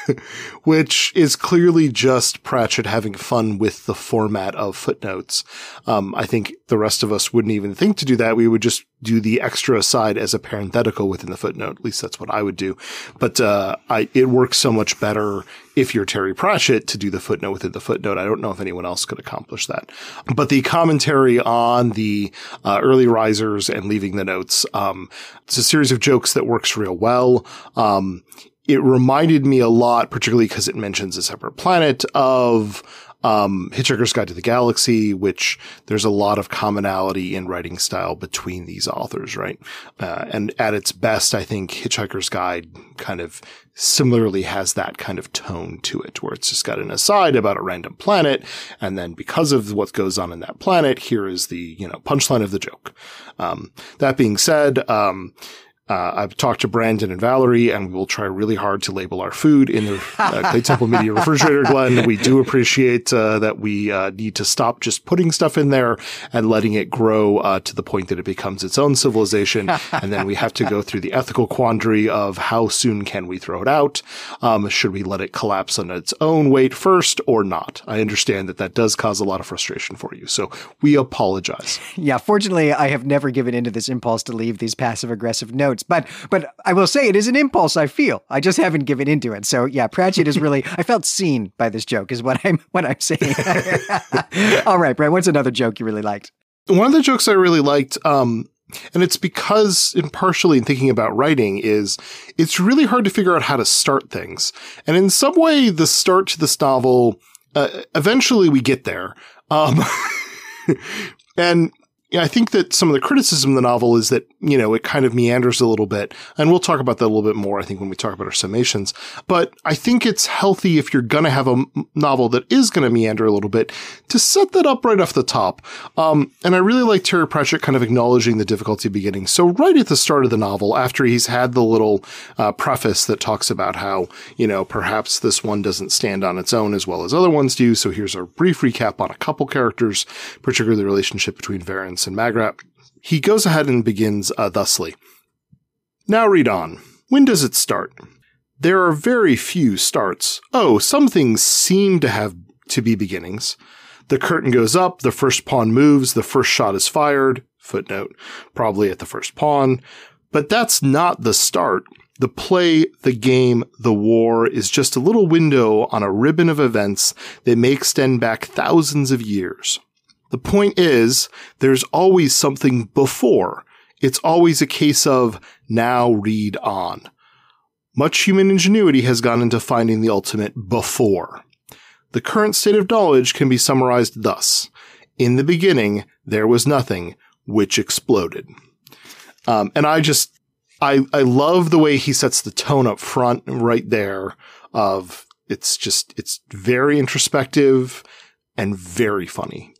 which is clearly just Pratchett having fun with the format of footnotes. Um, I think the rest of us wouldn't even think to do that. We would just do the extra aside as a parenthetical within the footnote. At least that's what I would do. But uh, I, it works so much better if you're Terry Pratchett to do the footnote within the footnote. I don't know if anyone else could accomplish that. But the commentary on the uh, early risers and leaving the notes, um, it's a series of jokes that works real well. Um, it reminded me a lot, particularly because it mentions a separate planet of um, Hitchhiker's Guide to the Galaxy, which there's a lot of commonality in writing style between these authors, right? Uh, and at its best, I think Hitchhiker's Guide kind of similarly has that kind of tone to it, where it's just got an aside about a random planet, and then because of what goes on in that planet, here is the you know punchline of the joke. Um, that being said, um, uh, I've talked to Brandon and Valerie, and we will try really hard to label our food in the uh, Clay Temple Media refrigerator, Glenn. We do appreciate uh, that we uh, need to stop just putting stuff in there and letting it grow uh, to the point that it becomes its own civilization. and then we have to go through the ethical quandary of how soon can we throw it out? Um, should we let it collapse on its own weight first or not? I understand that that does cause a lot of frustration for you. So we apologize. Yeah, fortunately, I have never given into this impulse to leave these passive aggressive notes notes. But but I will say it is an impulse I feel. I just haven't given into it. So yeah, Pratchett is really I felt seen by this joke is what I'm what I'm saying. All right, Brent, what's another joke you really liked? One of the jokes I really liked, um, and it's because, in partially in thinking about writing, is it's really hard to figure out how to start things. And in some way, the start to this novel, uh, eventually we get there. Um, and I think that some of the criticism of the novel is that, you know, it kind of meanders a little bit. And we'll talk about that a little bit more, I think, when we talk about our summations. But I think it's healthy if you're going to have a novel that is going to meander a little bit to set that up right off the top. Um, and I really like Terry Pratchett kind of acknowledging the difficulty beginning. So right at the start of the novel, after he's had the little uh, preface that talks about how, you know, perhaps this one doesn't stand on its own as well as other ones do. So here's a brief recap on a couple characters, particularly the relationship between And Magrat. He goes ahead and begins uh, thusly. Now read on. When does it start? There are very few starts. Oh, some things seem to have to be beginnings. The curtain goes up, the first pawn moves, the first shot is fired. Footnote, probably at the first pawn. But that's not the start. The play, the game, the war is just a little window on a ribbon of events that may extend back thousands of years. The point is, there's always something before. It's always a case of now read on. Much human ingenuity has gone into finding the ultimate before. The current state of knowledge can be summarized thus. In the beginning, there was nothing, which exploded. Um, and I just, I, I love the way he sets the tone up front right there of it's just, it's very introspective and very funny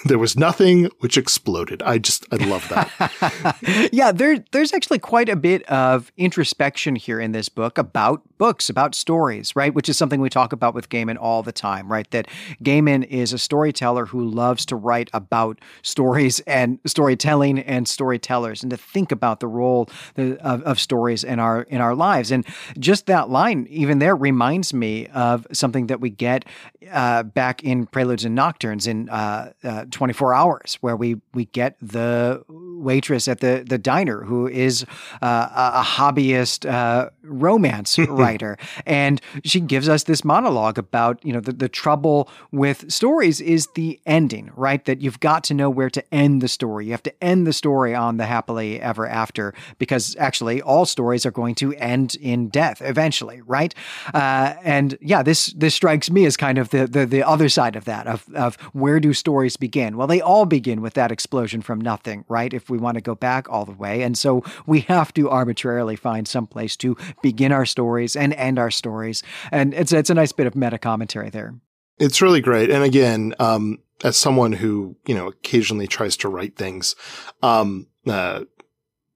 there was nothing which exploded. I just I love that. yeah, there there's actually quite a bit of introspection here in this book about books, about stories, right? Which is something we talk about with Gaiman all the time, right? That Gaiman is a storyteller who loves to write about stories and storytelling and storytellers, and to think about the role of, of stories in our in our lives. And just that line, even there, reminds me of something that we get uh, back in Preludes and Nocturnes in uh, uh, 24 Hours, where we we get the waitress at the the diner who is uh, a, a hobbyist uh, romance writer, and she gives us this monologue about you know the, the trouble with stories is the ending, right? That you've got to know where to end the story. You have to end the story on the happily ever after, because actually all stories are going to end in death eventually, right? Uh, and yeah, this this strikes me as kind of the, the the other side of that of of where do stories begin? Well, they all begin with that explosion from nothing, right? If we want to go back all the way, and so we have to arbitrarily find some place to begin our stories and end our stories. And it's it's a nice bit of meta commentary there. It's really great. And again, um, as someone who, you know, occasionally tries to write things, um, uh,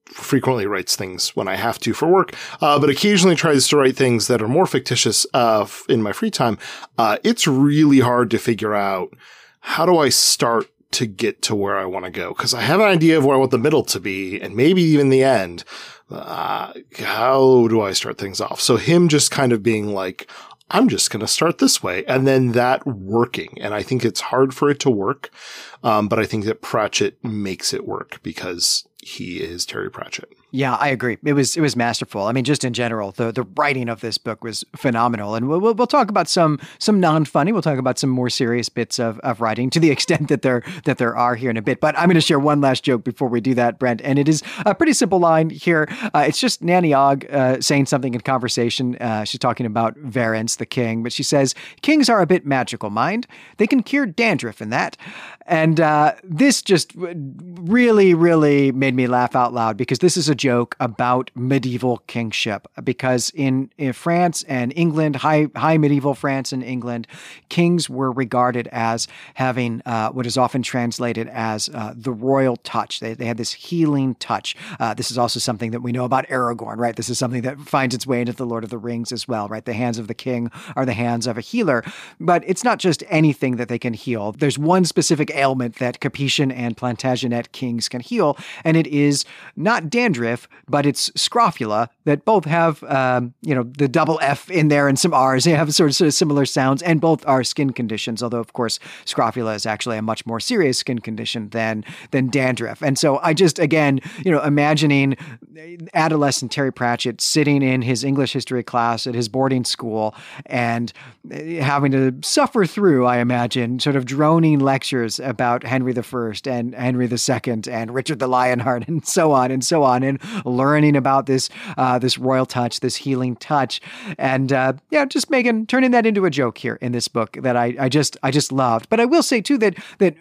frequently writes things when I have to for work, uh, but occasionally tries to write things that are more fictitious, uh, in my free time. Uh, it's really hard to figure out how do I start to get to where I want to go? Cause I have an idea of where I want the middle to be and maybe even the end uh, how do I start things off? So him just kind of being like, I'm just going to start this way. And then that working. And I think it's hard for it to work. Um, but I think that Pratchett makes it work because he is Terry Pratchett. Yeah, I agree. It was it was masterful. I mean, just in general, the the writing of this book was phenomenal. And we'll we'll, talk about some some non funny. We'll talk about some more serious bits of, of writing to the extent that there that there are here in a bit. But I'm going to share one last joke before we do that, Brent. And it is a pretty simple line here. Uh, it's just Nanny Ogg uh, saying something in conversation. Uh, she's talking about Verence, the king, but she says kings are a bit magical, mind. They can cure dandruff and that. And uh, this just really, really made me laugh out loud because this is a joke about medieval kingship. Because in, in France and England, high, high medieval France and England, kings were regarded as having uh, what is often translated as uh, the royal touch. They, they had this healing touch. Uh, this is also something that we know about Aragorn, right? This is something that finds its way into the Lord of the Rings as well, right? The hands of the king are the hands of a healer. But it's not just anything that they can heal. There's one specific ailment that Capetian and Plantagenet kings can heal, and it is not dandruff, but it's scrofula that both have, um, you know, the double F in there and some R's. They have sort of, sort of similar sounds, and both are skin conditions. Although, of course, scrofula is actually a much more serious skin condition than than dandruff. And so, I just again, you know, imagining adolescent Terry Pratchett sitting in his English history class at his boarding school and having to suffer through, I imagine, sort of droning lectures about Henry I and Henry II and Richard the Lionheart and so on and so on, and learning about this uh, this royal touch, this healing touch, and uh, yeah, just making turning that into a joke here in this book that I, I just I just loved. But I will say too that that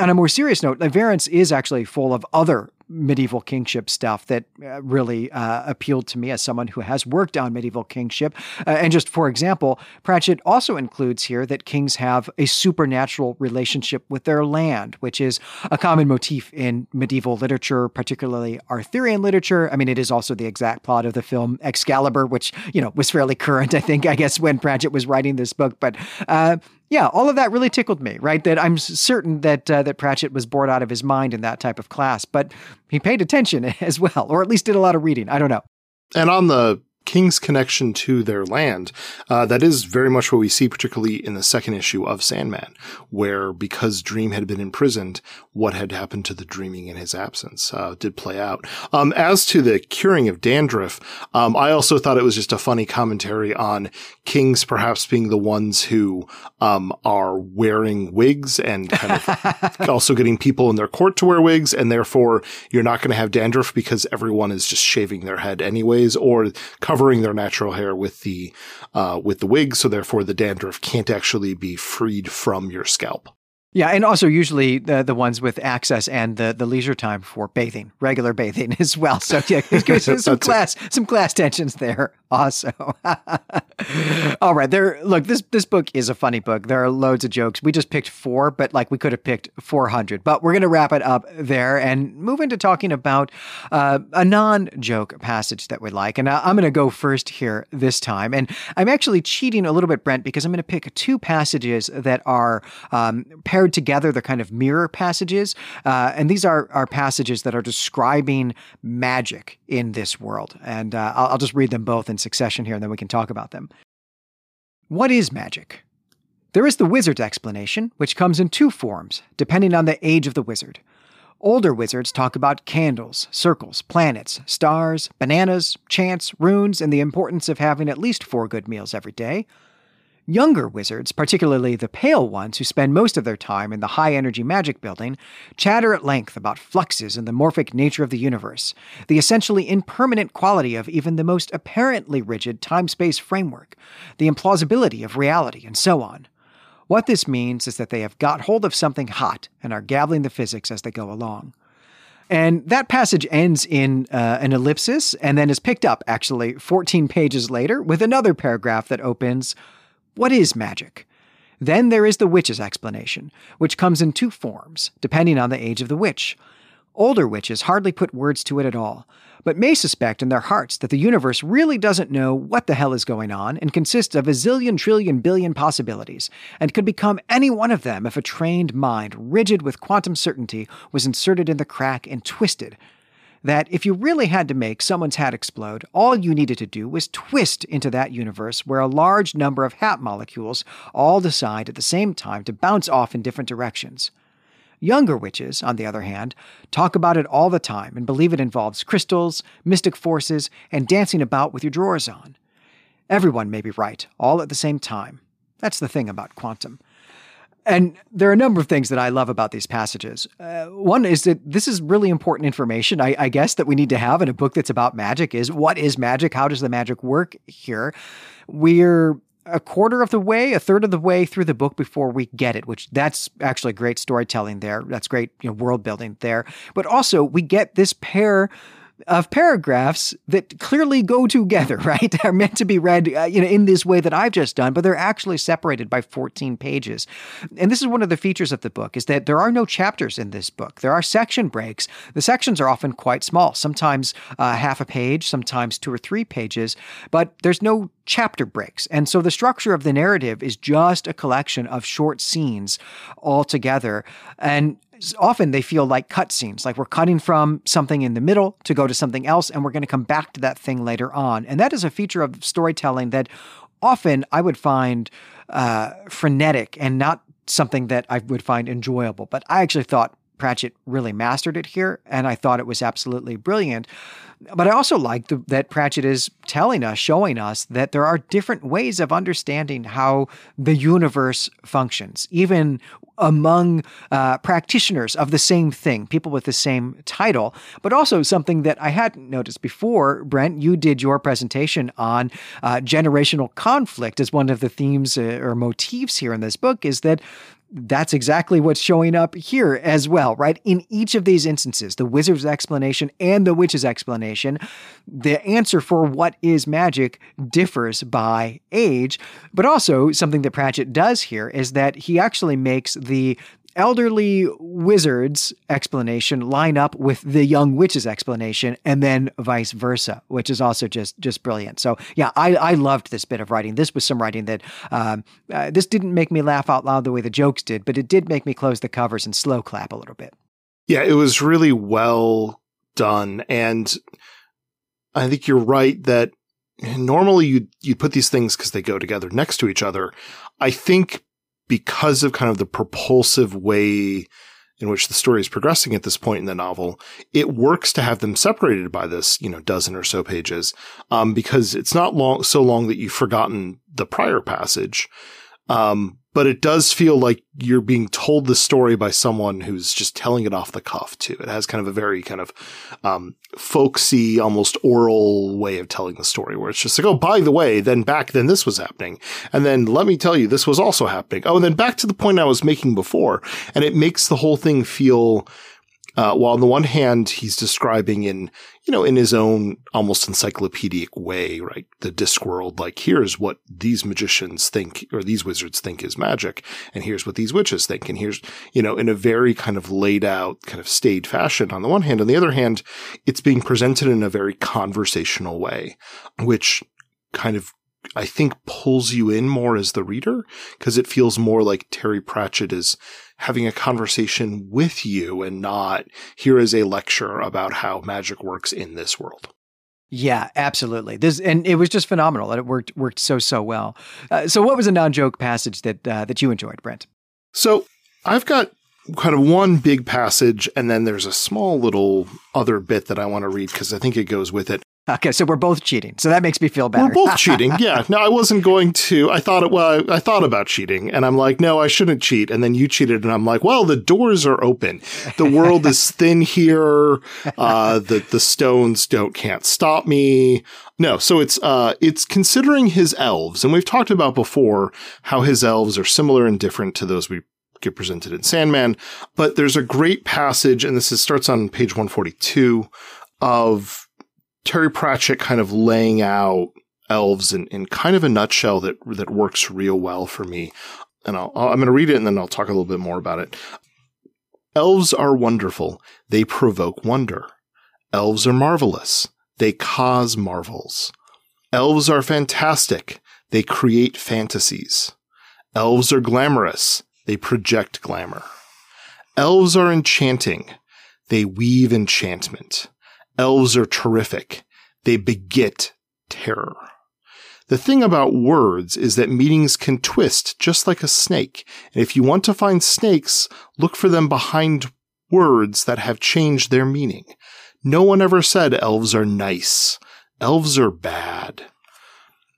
on a more serious note, Verence is actually full of other medieval kingship stuff that uh, really uh, appealed to me as someone who has worked on medieval kingship. Uh, and just for example, Pratchett also includes here that kings have a supernatural relationship with their land, which is a common motif in medieval literature, particularly Arthurian literature. I mean, it is also the exact plot of the film Excalibur, which, you know, was fairly current, I think, I guess, when Pratchett was writing this book. But uh, yeah, all of that really tickled me, right? That I'm certain that uh, that Pratchett was bored out of his mind in that type of class, but he paid attention as well, or at least did a lot of reading. I don't know. And on the king's connection to their land. Uh, that is very much what we see, particularly in the second issue of Sandman, where because Dream had been imprisoned, what had happened to the dreaming in his absence uh, did play out. Um, as to the curing of dandruff, um, I also thought it was just a funny commentary on kings perhaps being the ones who um, are wearing wigs and kind of also getting people in their court to wear wigs, and therefore you're not going to have dandruff because everyone is just shaving their head anyways, or covering covering their natural hair with the uh, with the wig, so therefore the dandruff can't actually be freed from your scalp. Yeah, and also usually the the ones with access and the, the leisure time for bathing, regular bathing as well. So yeah, some class some class tensions there also. All right, there. Look, this this book is a funny book. There are loads of jokes. We just picked four, but like we could have picked four hundred. But we're gonna wrap it up there and move into talking about uh, a non joke passage that we like. And I'm gonna go first here this time. And I'm actually cheating a little bit, Brent, because I'm gonna pick two passages that are um, paired together. They're kind of mirror passages. Uh, and these are, are passages that are describing magic in this world. And uh, I'll, I'll just read them both in succession here, and then we can talk about them. What is magic? There is the wizard's explanation, which comes in two forms, depending on the age of the wizard. Older wizards talk about candles, circles, planets, stars, bananas, chants, runes, and the importance of having at least four good meals every day. Younger wizards, particularly the pale ones who spend most of their time in the high energy magic building, chatter at length about fluxes and the morphic nature of the universe, the essentially impermanent quality of even the most apparently rigid time space framework, the implausibility of reality, and so on. What this means is that they have got hold of something hot and are gabbling the physics as they go along. And that passage ends in uh, an ellipsis and then is picked up, actually, 14 pages later, with another paragraph that opens what is magic? Then there is the witch's explanation, which comes in two forms, depending on the age of the witch. Older witches hardly put words to it at all, but may suspect in their hearts that the universe really doesn't know what the hell is going on and consists of a zillion trillion billion possibilities, and could become any one of them if a trained mind, rigid with quantum certainty, was inserted in the crack and twisted that if you really had to make someone's hat explode, all you needed to do was twist into that universe where a large number of hat molecules all decide at the same time to bounce off in different directions. Younger witches, on the other hand, talk about it all the time and believe it involves crystals, mystic forces, and dancing about with your drawers on. Everyone may be right, all at the same time. That's the thing about quantum. And there are a number of things that I love about these passages. Uh, one is that this is really important information, I, I, guess, that we need to have in a book that's about magic is what is magic? How does the magic work here? We're a quarter of the way, a third of the way through the book before we get it, which that's actually great storytelling there. That's great, you know, world building there. But also we get this pair of paragraphs that clearly go together, right? They're meant to be read, uh, you know, in this way that I've just done, but they're actually separated by 14 pages. And this is one of the features of the book is that there are no chapters in this book. There are section breaks. The sections are often quite small, sometimes uh, half a page, sometimes two or three pages, but there's no chapter breaks. And so the structure of the narrative is just a collection of short scenes all together. And often they feel like cutscenes, like we're cutting from something in the middle to go to something else, and we're going to come back to that thing later on. And that is a feature of storytelling that often I would find uh, frenetic and not something that I would find enjoyable. But I actually thought Pratchett really mastered it here, and I thought it was absolutely brilliant. But I also like that Pratchett is telling us, showing us that there are different ways of understanding how the universe functions, even among uh, practitioners of the same thing, people with the same title, but also something that I hadn't noticed before. Brent, you did your presentation on uh, generational conflict as one of the themes uh, or motifs here in this book, is that that's exactly what's showing up here as well, right? In each of these instances, the wizard's explanation and the witch's explanation, the answer for what is magic differs by age. But also, something that Pratchett does here is that he actually makes the elderly wizard's explanation line up with the young witch's explanation and then vice versa which is also just just brilliant. So yeah i i loved this bit of writing. This was some writing that um, uh, this didn't make me laugh out loud the way the jokes did but it did make me close the covers and slow clap a little bit. Yeah it was really well done. And i think you're right that normally you you put these things because they go together next to each other. I think because of kind of the propulsive way in which the story is progressing at this point in the novel, it works to have them separated by this, you know, dozen or so pages, um, because it's not long, so long that you've forgotten the prior passage. Um, but it does feel like you're being told the story by someone who's just telling it off the cuff too. It has kind of a very kind of um, folksy, almost oral way of telling the story, where it's just like, oh, by the way, then back then this was happening, and then let me tell you this was also happening. Oh, and then back to the point I was making before, and it makes the whole thing feel uh, while on the one hand, he's describing in, you know, in his own almost encyclopedic way, right? The Discworld, like, here's what these magicians think or these wizards think is magic. And here's what these witches think. And here's, you know, in a very kind of laid out, kind of staid fashion on the one hand. On the other hand, it's being presented in a very conversational way, which kind of I think pulls you in more as the reader because it feels more like Terry Pratchett is having a conversation with you and not here is a lecture about how magic works in this world. Yeah, absolutely. This and it was just phenomenal, and it worked worked so so well. Uh, so, what was a non joke passage that uh, that you enjoyed, Brent? So, I've got kind of one big passage, and then there's a small little other bit that I want to read because I think it goes with it. Okay, so we're both cheating. So that makes me feel better. We're both cheating. Yeah. No, I wasn't going to. I thought it. Well, I, I, thought about cheating, and I'm like, no, I shouldn't cheat. And then you cheated, and I'm like, well, the doors are open. The world is thin here. Uh, the the stones don't can't stop me. No, so it's uh, it's considering his elves, and we've talked about before how his elves are similar and different to those we get presented in Sandman. But there's a great passage, and this is, starts on page 142 of Terry Pratchett kind of laying out elves in, in kind of a nutshell that that works real well for me. And I'll, I'm going to read it and then I'll talk a little bit more about it. Elves are wonderful. They provoke wonder. Elves are marvelous. They cause marvels. Elves are fantastic. They create fantasies. Elves are glamorous. They project glamour. Elves are enchanting. They weave enchantment. Elves are terrific. They beget terror. The thing about words is that meanings can twist just like a snake. And if you want to find snakes, look for them behind words that have changed their meaning. No one ever said elves are nice. Elves are bad.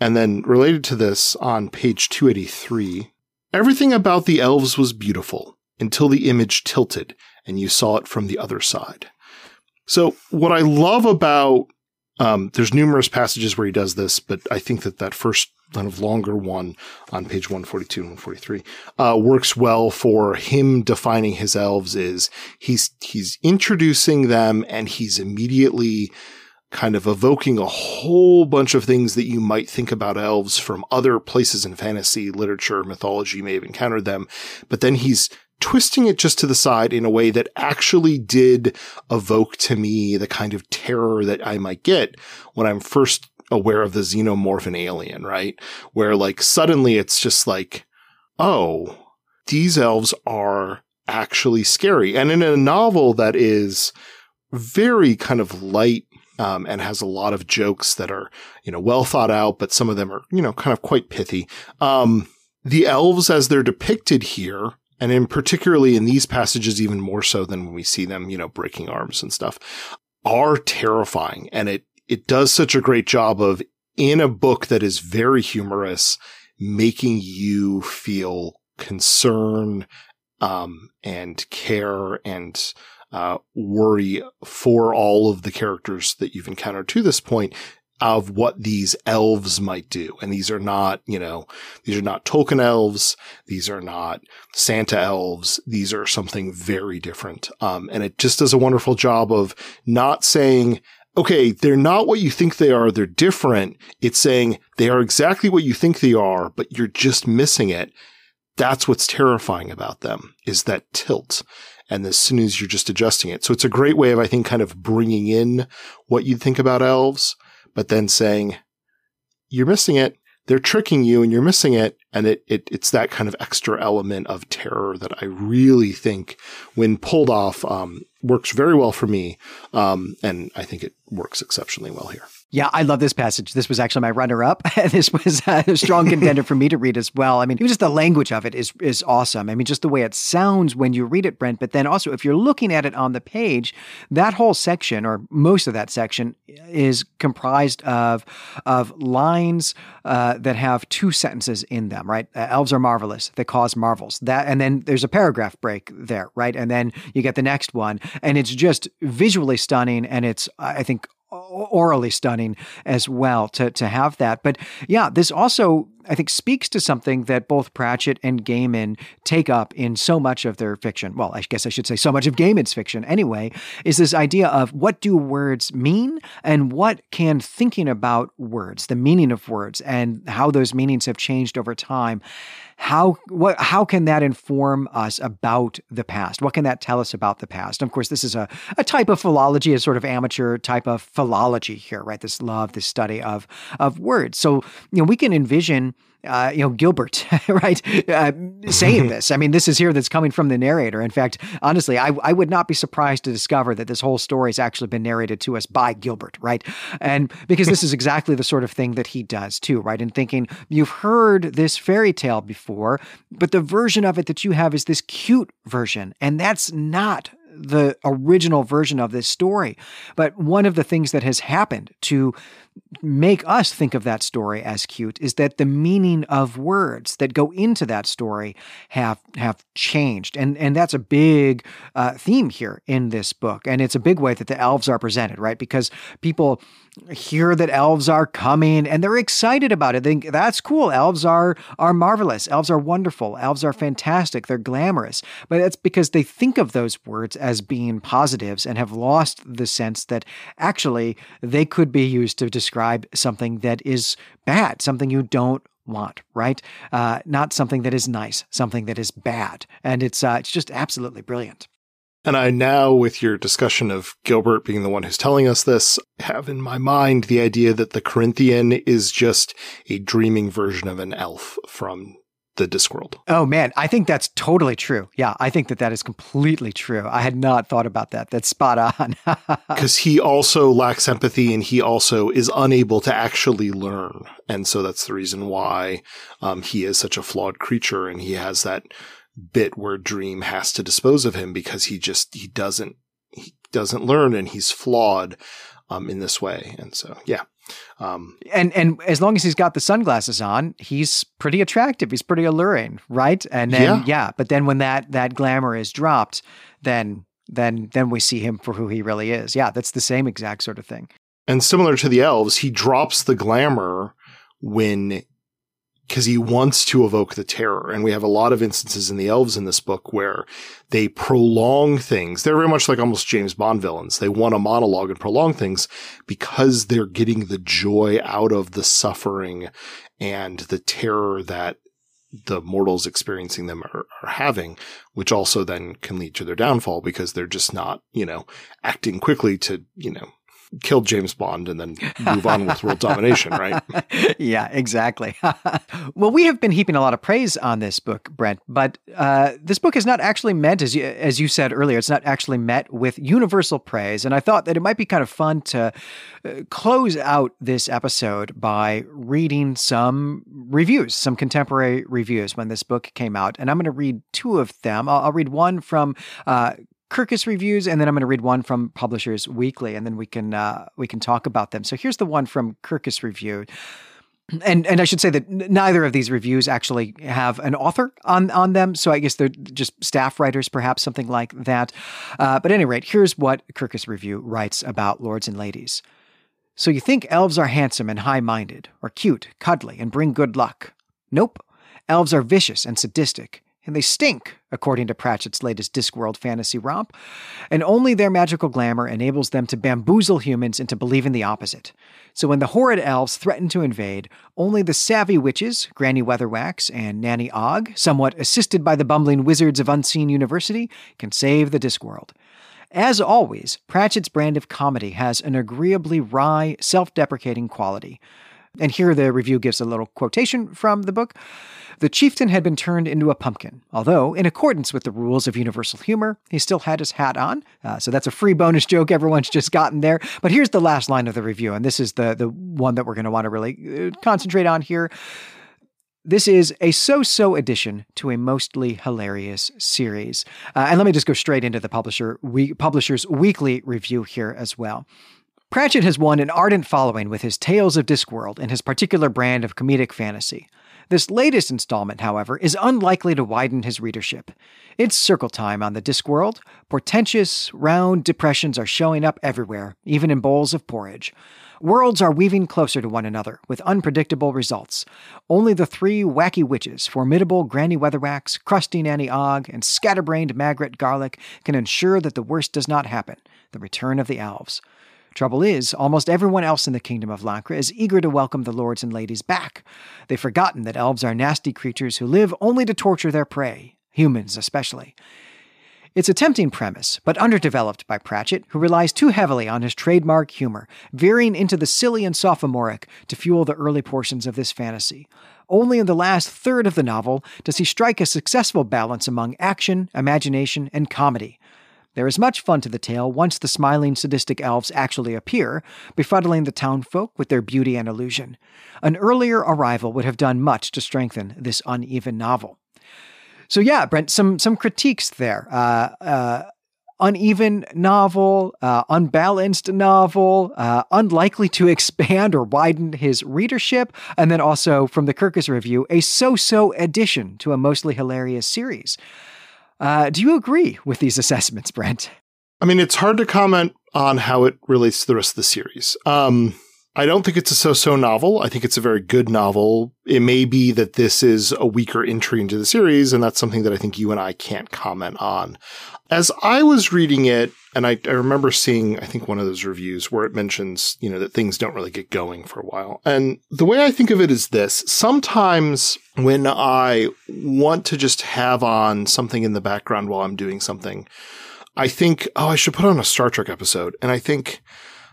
And then related to this on page 283, everything about the elves was beautiful until the image tilted and you saw it from the other side. So what I love about um, there's numerous passages where he does this, but I think that that first kind of longer one on page 142 and 143 uh, works well for him defining his elves. Is he's he's introducing them and he's immediately kind of evoking a whole bunch of things that you might think about elves from other places in fantasy literature, mythology. You may have encountered them, but then he's twisting it just to the side in a way that actually did evoke to me the kind of terror that I might get when I'm first aware of the xenomorph and alien, right? Where like suddenly it's just like, oh, these elves are actually scary. And in a novel that is very kind of light um, and has a lot of jokes that are, you know, well thought out, but some of them are, you know, kind of quite pithy. Um, the elves as they're depicted here and in particularly in these passages, even more so than when we see them, you know, breaking arms and stuff, are terrifying. And it, it does such a great job of in a book that is very humorous, making you feel concern, um, and care and, uh, worry for all of the characters that you've encountered to this point of what these elves might do. And these are not, you know, these are not Tolkien elves. These are not Santa elves. These are something very different. Um, and it just does a wonderful job of not saying, okay, they're not what you think they are. They're different. It's saying they are exactly what you think they are, but you're just missing it. That's what's terrifying about them is that tilt. And as soon as you're just adjusting it. So it's a great way of, I think, kind of bringing in what you think about elves but then saying, you're missing it. They're tricking you and you're missing it. And it, it, it's that kind of extra element of terror that I really think when pulled off, um, works very well for me. Um, and I think it works exceptionally well here. Yeah, I love this passage. This was actually my runner-up. this was a strong contender for me to read as well. I mean, even just the language of it is is awesome. I mean, just the way it sounds when you read it, Brent. But then also, if you're looking at it on the page, that whole section or most of that section is comprised of of lines uh, that have two sentences in them. Right? Uh, Elves are marvelous; they cause marvels. That, and then there's a paragraph break there. Right? And then you get the next one, and it's just visually stunning, and it's I think orally stunning as well to to have that. But yeah, this also I think speaks to something that both Pratchett and Gaiman take up in so much of their fiction. Well, I guess I should say so much of Gaiman's fiction anyway, is this idea of what do words mean and what can thinking about words, the meaning of words and how those meanings have changed over time how what how can that inform us about the past? What can that tell us about the past? Of course, this is a, a type of philology, a sort of amateur type of philology here, right? This love, this study of of words. So you know, we can envision uh, you know, Gilbert, right, uh, saying this. I mean, this is here that's coming from the narrator. In fact, honestly, I, I would not be surprised to discover that this whole story has actually been narrated to us by Gilbert, right? And because this is exactly the sort of thing that he does too, right? And thinking, you've heard this fairy tale before, but the version of it that you have is this cute version. And that's not the original version of this story. But one of the things that has happened to make us think of that story as cute is that the meaning of words that go into that story have have changed, and and that's a big uh, theme here in this book, and it's a big way that the elves are presented, right? Because people hear that elves are coming and they're excited about it. They think that's cool. Elves are are marvelous. Elves are wonderful. Elves are fantastic. They're glamorous. But that's because they think of those words as being positives and have lost the sense that actually they could be used to describe something that is bad, something you don't want, right? Uh, not something that is nice, something that is bad. And it's uh, it's just absolutely brilliant. And I now, with your discussion of Gilbert being the one who's telling us this, have in my mind the idea that the Corinthian is just a dreaming version of an elf from the Discworld. Oh man, I think that's totally true. Yeah, I think that that is completely true. I had not thought about that. That's spot on. Because he also lacks empathy and he also is unable to actually learn. And so that's the reason why um, he is such a flawed creature and he has that bit where Dream has to dispose of him because he just, he doesn't, he doesn't learn and he's flawed um, in this way. And so, yeah. Um, and and as long as he's got the sunglasses on, he's pretty attractive. He's pretty alluring, right? And then yeah, yeah but then when that that glamour is dropped, then then then we see him for who he really is. Yeah, that's the same exact sort of thing. And similar to the elves, he drops the glamour when because he wants to evoke the terror. And we have a lot of instances in the elves in this book where they prolong things. They're very much like almost James Bond villains. They want a monologue and prolong things because they're getting the joy out of the suffering and the terror that the mortals experiencing them are, are, having, which also then can lead to their downfall because they're just not, you know, acting quickly to, you know, kill James Bond and then move on with world domination, right? yeah, exactly. well, we have been heaping a lot of praise on this book, Brent, but uh, this book is not actually meant, as you, as you said earlier, it's not actually met with universal praise. And I thought that it might be kind of fun to uh, close out this episode by reading some reviews, some contemporary reviews when this book came out. And I'm going to read two of them. I'll, I'll read one from uh, Kirkus reviews, and then I'm going to read one from Publishers Weekly, and then we can uh, we can talk about them. So here's the one from Kirkus Review. And and I should say that neither of these reviews actually have an author on on them, so I guess they're just staff writers, perhaps something like that. Uh, but at any rate, here's what Kirkus Review writes about Lords and Ladies. So you think elves are handsome and high-minded, or cute, cuddly, and bring good luck? Nope. Elves are vicious and sadistic, and they stink, according to Pratchett's latest Discworld fantasy romp, and only their magical glamour enables them to bamboozle humans into believing the opposite. So when the horrid elves threaten to invade, only the savvy witches, Granny Weatherwax and Nanny Ogg, somewhat assisted by the bumbling wizards of Unseen University, can save the Discworld. As always, Pratchett's brand of comedy has an agreeably wry, self deprecating quality. And here the review gives a little quotation from the book. The chieftain had been turned into a pumpkin, although, in accordance with the rules of universal humor, he still had his hat on. Uh, so that's a free bonus joke everyone's just gotten there. But here's the last line of the review, and this is the, the one that we're going to want to really uh, concentrate on here. This is a so so addition to a mostly hilarious series. Uh, and let me just go straight into the publisher we, publisher's weekly review here as well. Pratchett has won an ardent following with his Tales of Discworld and his particular brand of comedic fantasy. This latest installment, however, is unlikely to widen his readership. It's circle time on the Discworld. Portentous, round depressions are showing up everywhere, even in bowls of porridge. Worlds are weaving closer to one another, with unpredictable results. Only the three wacky witches, formidable Granny Weatherwax, crusty Nanny Ogg, and scatterbrained Magrat Garlick, can ensure that the worst does not happen the return of the elves. Trouble is, almost everyone else in the kingdom of Lancre is eager to welcome the lords and ladies back. They've forgotten that elves are nasty creatures who live only to torture their prey, humans especially. It's a tempting premise, but underdeveloped by Pratchett, who relies too heavily on his trademark humor, veering into the silly and sophomoric to fuel the early portions of this fantasy. Only in the last third of the novel does he strike a successful balance among action, imagination, and comedy. There is much fun to the tale once the smiling, sadistic elves actually appear, befuddling the townfolk with their beauty and illusion. An earlier arrival would have done much to strengthen this uneven novel. So yeah, Brent, some some critiques there. Uh, uh, uneven novel, uh, unbalanced novel, uh, unlikely to expand or widen his readership, and then also from the Kirkus review, a so-so addition to a mostly hilarious series. Uh, do you agree with these assessments, Brent? I mean, it's hard to comment on how it relates to the rest of the series. Um, I don't think it's a so-so novel. I think it's a very good novel. It may be that this is a weaker entry into the series, and that's something that I think you and I can't comment on. As I was reading it, and I, I, remember seeing, I think one of those reviews where it mentions, you know, that things don't really get going for a while. And the way I think of it is this. Sometimes when I want to just have on something in the background while I'm doing something, I think, oh, I should put on a Star Trek episode. And I think,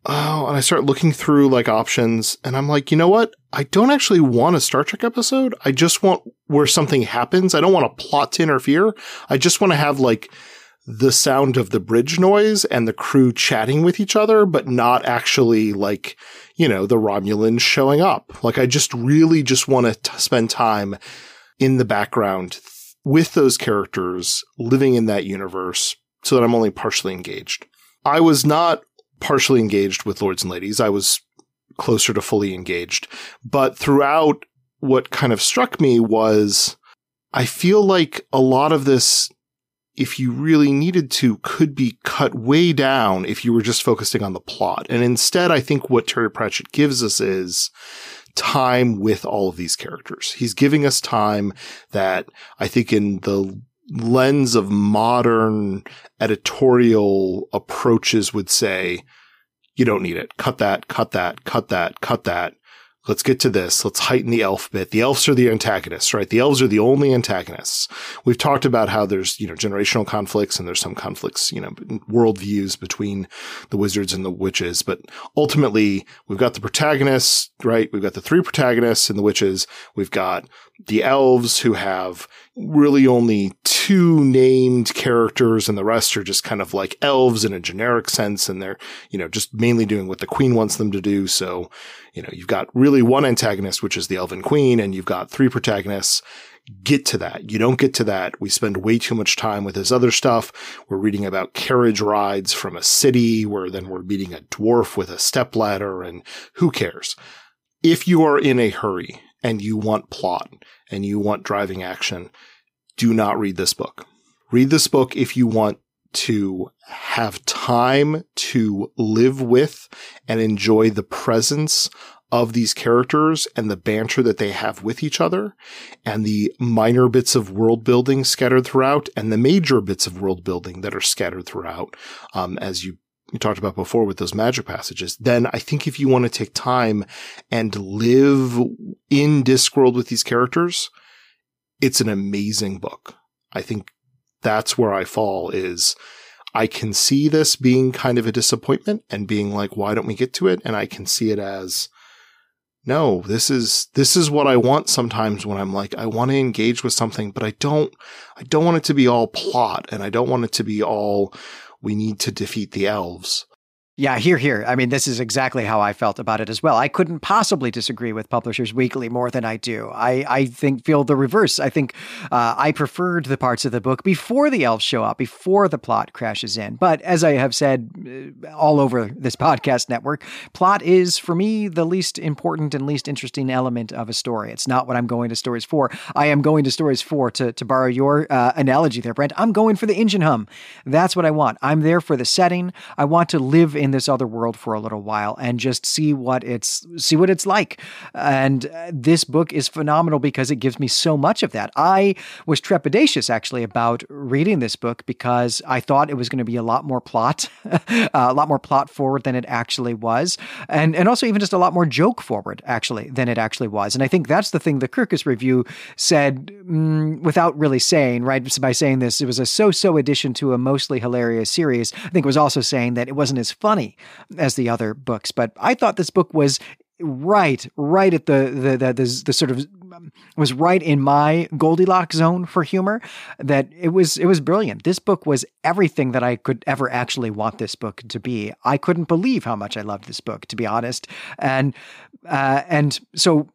oh, and I start looking through like options and I'm like, you know what? I don't actually want a Star Trek episode. I just want where something happens. I don't want a plot to interfere. I just want to have like the sound of the bridge noise and the crew chatting with each other, but not actually like, you know, the Romulans showing up. Like I just really just want to spend time in the background with those characters living in that universe so that I'm only partially engaged. I was not partially engaged with Lords and Ladies. I was closer to fully engaged. But throughout, what kind of struck me was I feel like a lot of this, if you really needed to, could be cut way down if you were just focusing on the plot. And instead, I think what Terry Pratchett gives us is time with all of these characters. He's giving us time that I think in the lens of modern editorial approaches would say, you don't need it. Cut that, cut that, cut that, cut that. Let's get to this. Let's heighten the elf bit. The elves are the antagonists, right? The elves are the only antagonists. We've talked about how there's, you know, generational conflicts and there's some conflicts, you know, worldviews between the wizards and the witches. But ultimately, we've got the protagonists, right? We've got the three protagonists and the witches. We've got the elves who have really only two named characters and the rest are just kind of like elves in a generic sense. And they're, you know, just mainly doing what the queen wants them to do. So, you know, you've got really one antagonist, which is the elven queen, and you've got three protagonists. Get to that. You don't get to that. We spend way too much time with his other stuff. We're reading about carriage rides from a city where then we're meeting a dwarf with a stepladder and who cares? If you are in a hurry and you want plot and you want driving action, do not read this book. Read this book if you want to have time to live with and enjoy the presence of these characters and the banter that they have with each other and the minor bits of world building scattered throughout and the major bits of world building that are scattered throughout. Um, as you you talked about before with those magic passages, then I think if you want to take time and live in Discworld with these characters, it's an amazing book. I think that's where I fall is I can see this being kind of a disappointment and being like, why don't we get to it? And I can see it as, no, this is, this is what I want sometimes when I'm like, I want to engage with something, but I don't, I don't want it to be all plot and I don't want it to be all, we need to defeat the elves. Yeah, here, here. I mean, this is exactly how I felt about it as well. I couldn't possibly disagree with Publishers Weekly more than I do. I, I think feel the reverse. I think uh, I preferred the parts of the book before the elves show up, before the plot crashes in. But as I have said uh, all over this podcast network, plot is for me the least important and least interesting element of a story. It's not what I'm going to stories for. I am going to stories for to to borrow your uh, analogy there, Brent. I'm going for the engine hum. That's what I want. I'm there for the setting. I want to live in in this other world for a little while and just see what it's see what it's like. And uh, this book is phenomenal because it gives me so much of that. I was trepidatious actually about reading this book because I thought it was going to be a lot more plot, a lot more plot forward than it actually was, and and also even just a lot more joke forward actually than it actually was. And I think that's the thing the Kirkus review said mm, without really saying right by saying this it was a so-so addition to a mostly hilarious series. I think it was also saying that it wasn't as fun as the other books. But I thought this book was right, right at the the the, the, the sort of was right in my Goldilocks zone for humor. That it was it was brilliant. This book was everything that I could ever actually want this book to be. I couldn't believe how much I loved this book, to be honest. And uh, and so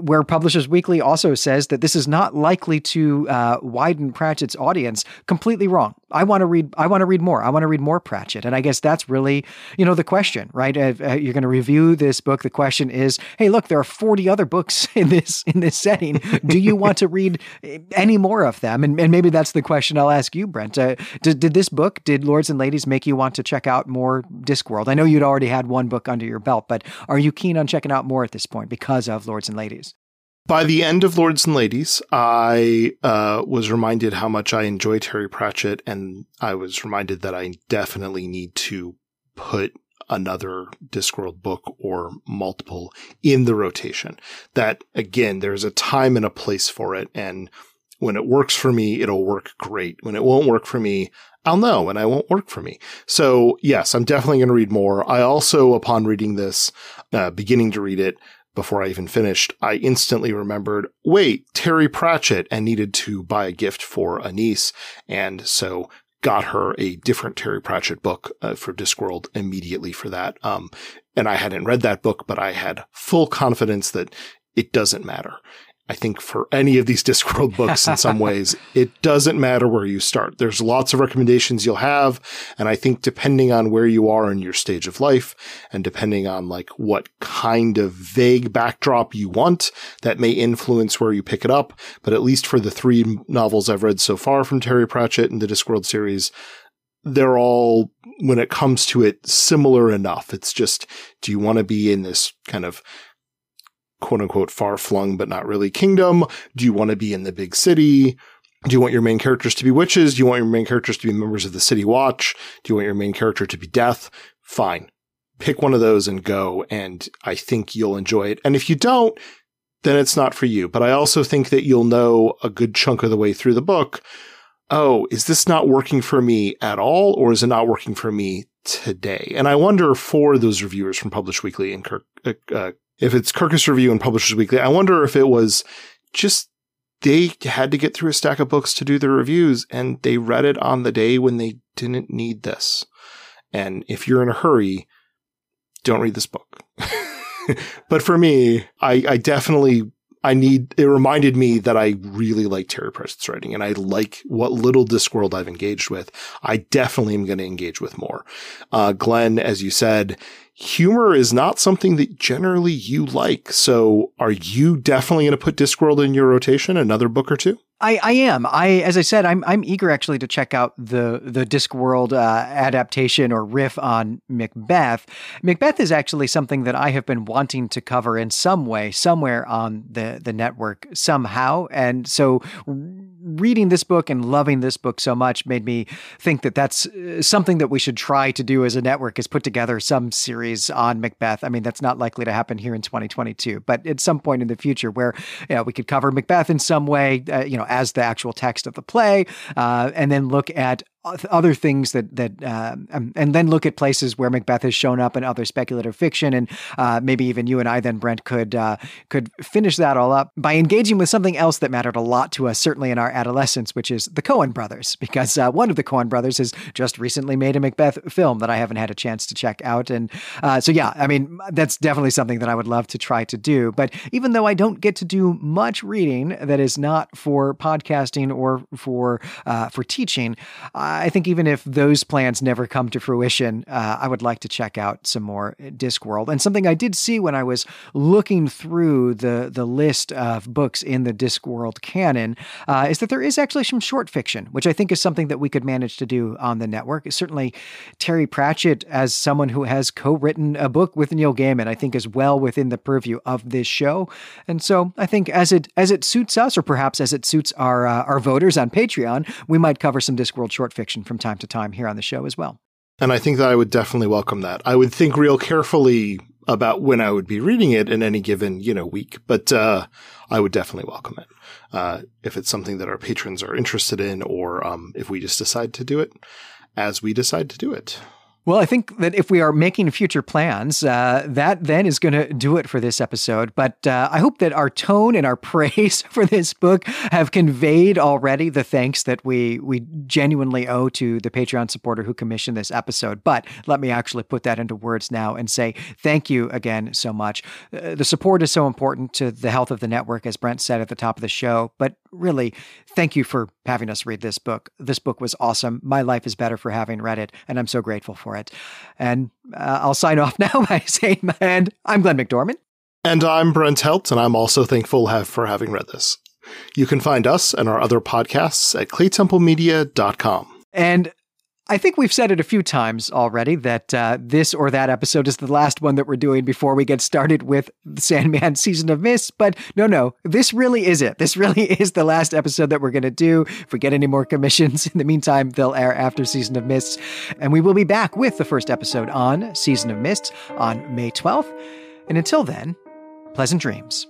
where Publishers Weekly also says that this is not likely to uh, widen Pratchett's audience. Completely wrong. I want to read. I want to read more. I want to read more Pratchett, and I guess that's really, you know, the question, right? Uh, uh you're going to review this book. The question is, hey, look, there are 40 other books in this in this setting. Do you want to read any more of them? And, and maybe that's the question I'll ask you, Brent. Uh, did, did this book, did Lords and Ladies, make you want to check out more Discworld? I know you'd already had one book under your belt, but are you keen on checking out more at this point because of Lords and Ladies? By the end of Lords and Ladies, I uh, was reminded how much I enjoy Terry Pratchett, and I was reminded that I definitely need to put another Discworld book or multiple in the rotation. That again, there's a time and a place for it, and when it works for me, it'll work great. When it won't work for me, I'll know and I won't work for me. So yes, I'm definitely going to read more. I also, upon reading this, uh, beginning to read it, before I even finished, I instantly remembered, wait, Terry Pratchett and needed to buy a gift for a niece. And so got her a different Terry Pratchett book uh, for Discworld immediately for that. Um, and I hadn't read that book, but I had full confidence that it doesn't matter. I think for any of these Discworld books in some ways, it doesn't matter where you start. There's lots of recommendations you'll have. And I think depending on where you are in your stage of life and depending on like what kind of vague backdrop you want, that may influence where you pick it up. But at least for the three novels I've read so far from Terry Pratchett and the Discworld series, they're all, when it comes to it, similar enough. It's just, do you want to be in this kind of quote unquote far flung, but not really kingdom? Do you want to be in the big city? Do you want your main characters to be witches? Do you want your main characters to be members of the city watch? Do you want your main character to be death? Fine. Pick one of those and go. And I think you'll enjoy it. And if you don't, then it's not for you. But I also think that you'll know a good chunk of the way through the book. Oh, is this not working for me at all? Or is it not working for me today? And I wonder for those reviewers from Publish Weekly and Kirk, uh, uh if it's Kirkus Review and Publishers Weekly, I wonder if it was just they had to get through a stack of books to do the reviews and they read it on the day when they didn't need this. And if you're in a hurry, don't read this book. but for me, I, I definitely I need, it reminded me that I really like Terry Pratchett's writing and I like what little Discworld I've engaged with. I definitely am going to engage with more. Uh, Glenn, as you said, humor is not something that generally you like. So are you definitely going to put Discworld in your rotation, another book or two? I, I am. I as I said, I'm I'm eager actually to check out the the Discworld uh, adaptation or riff on Macbeth. Macbeth is actually something that I have been wanting to cover in some way, somewhere on the the network somehow, and so reading this book and loving this book so much made me think that that's uh, something that we should try to do as a network is put together some series on Macbeth. I mean, that's not likely to happen here in 2022, but at some point in the future where you know, we could cover Macbeth in some way, uh, you know, as the actual text of the play, uh, and then look at other things that that uh, and then look at places where Macbeth has shown up in other speculative fiction, and uh, maybe even you and I then Brent could uh, could finish that all up by engaging with something else that mattered a lot to us, certainly in our adolescence, which is the Coen brothers, because uh, one of the Coen brothers has just recently made a Macbeth film that I haven't had a chance to check out, and uh, so yeah, I mean that's definitely something that I would love to try to do. But even though I don't get to do much reading that is not for podcasting or for uh, for teaching. I think even if those plans never come to fruition, uh, I would like to check out some more Discworld. And something I did see when I was looking through the the list of books in the Discworld canon uh, is that there is actually some short fiction, which I think is something that we could manage to do on the network. Certainly, Terry Pratchett, as someone who has co-written a book with Neil Gaiman, I think is well within the purview of this show. And so I think as it as it suits us, or perhaps as it suits our uh, our voters on Patreon, we might cover some Discworld short fiction fiction from time to time here on the show as well. And I think that I would definitely welcome that. I would think real carefully about when I would be reading it in any given, you know, week, but, uh, I would definitely welcome it. Uh, if it's something that our patrons are interested in or, um, if we just decide to do it as we decide to do it. Well, I think that if we are making future plans, uh, that then is going to do it for this episode. But uh, I hope that our tone and our praise for this book have conveyed already the thanks that we we genuinely owe to the Patreon supporter who commissioned this episode. But let me actually put that into words now and say thank you again so much. Uh, the support is so important to the health of the network, as Brent said at the top of the show. But really, thank you for having us read this book. This book was awesome. My life is better for having read it, and I'm so grateful for it. And uh, I'll sign off now by saying, and I'm Glenn McDormand. And I'm Brent Helt, and I'm also thankful have, for having read this. You can find us and our other podcasts at claytemplemedia.com. And I think we've said it a few times already that uh, this or that episode is the last one that we're doing before we get started with Sandman Season of Mists. But no, no, this really is it. This really is the last episode that we're going to do. If we get any more commissions, in the meantime, they'll air after Season of Mists. And we will be back with the first episode on Season of Mists on May 12th. And until then, pleasant dreams.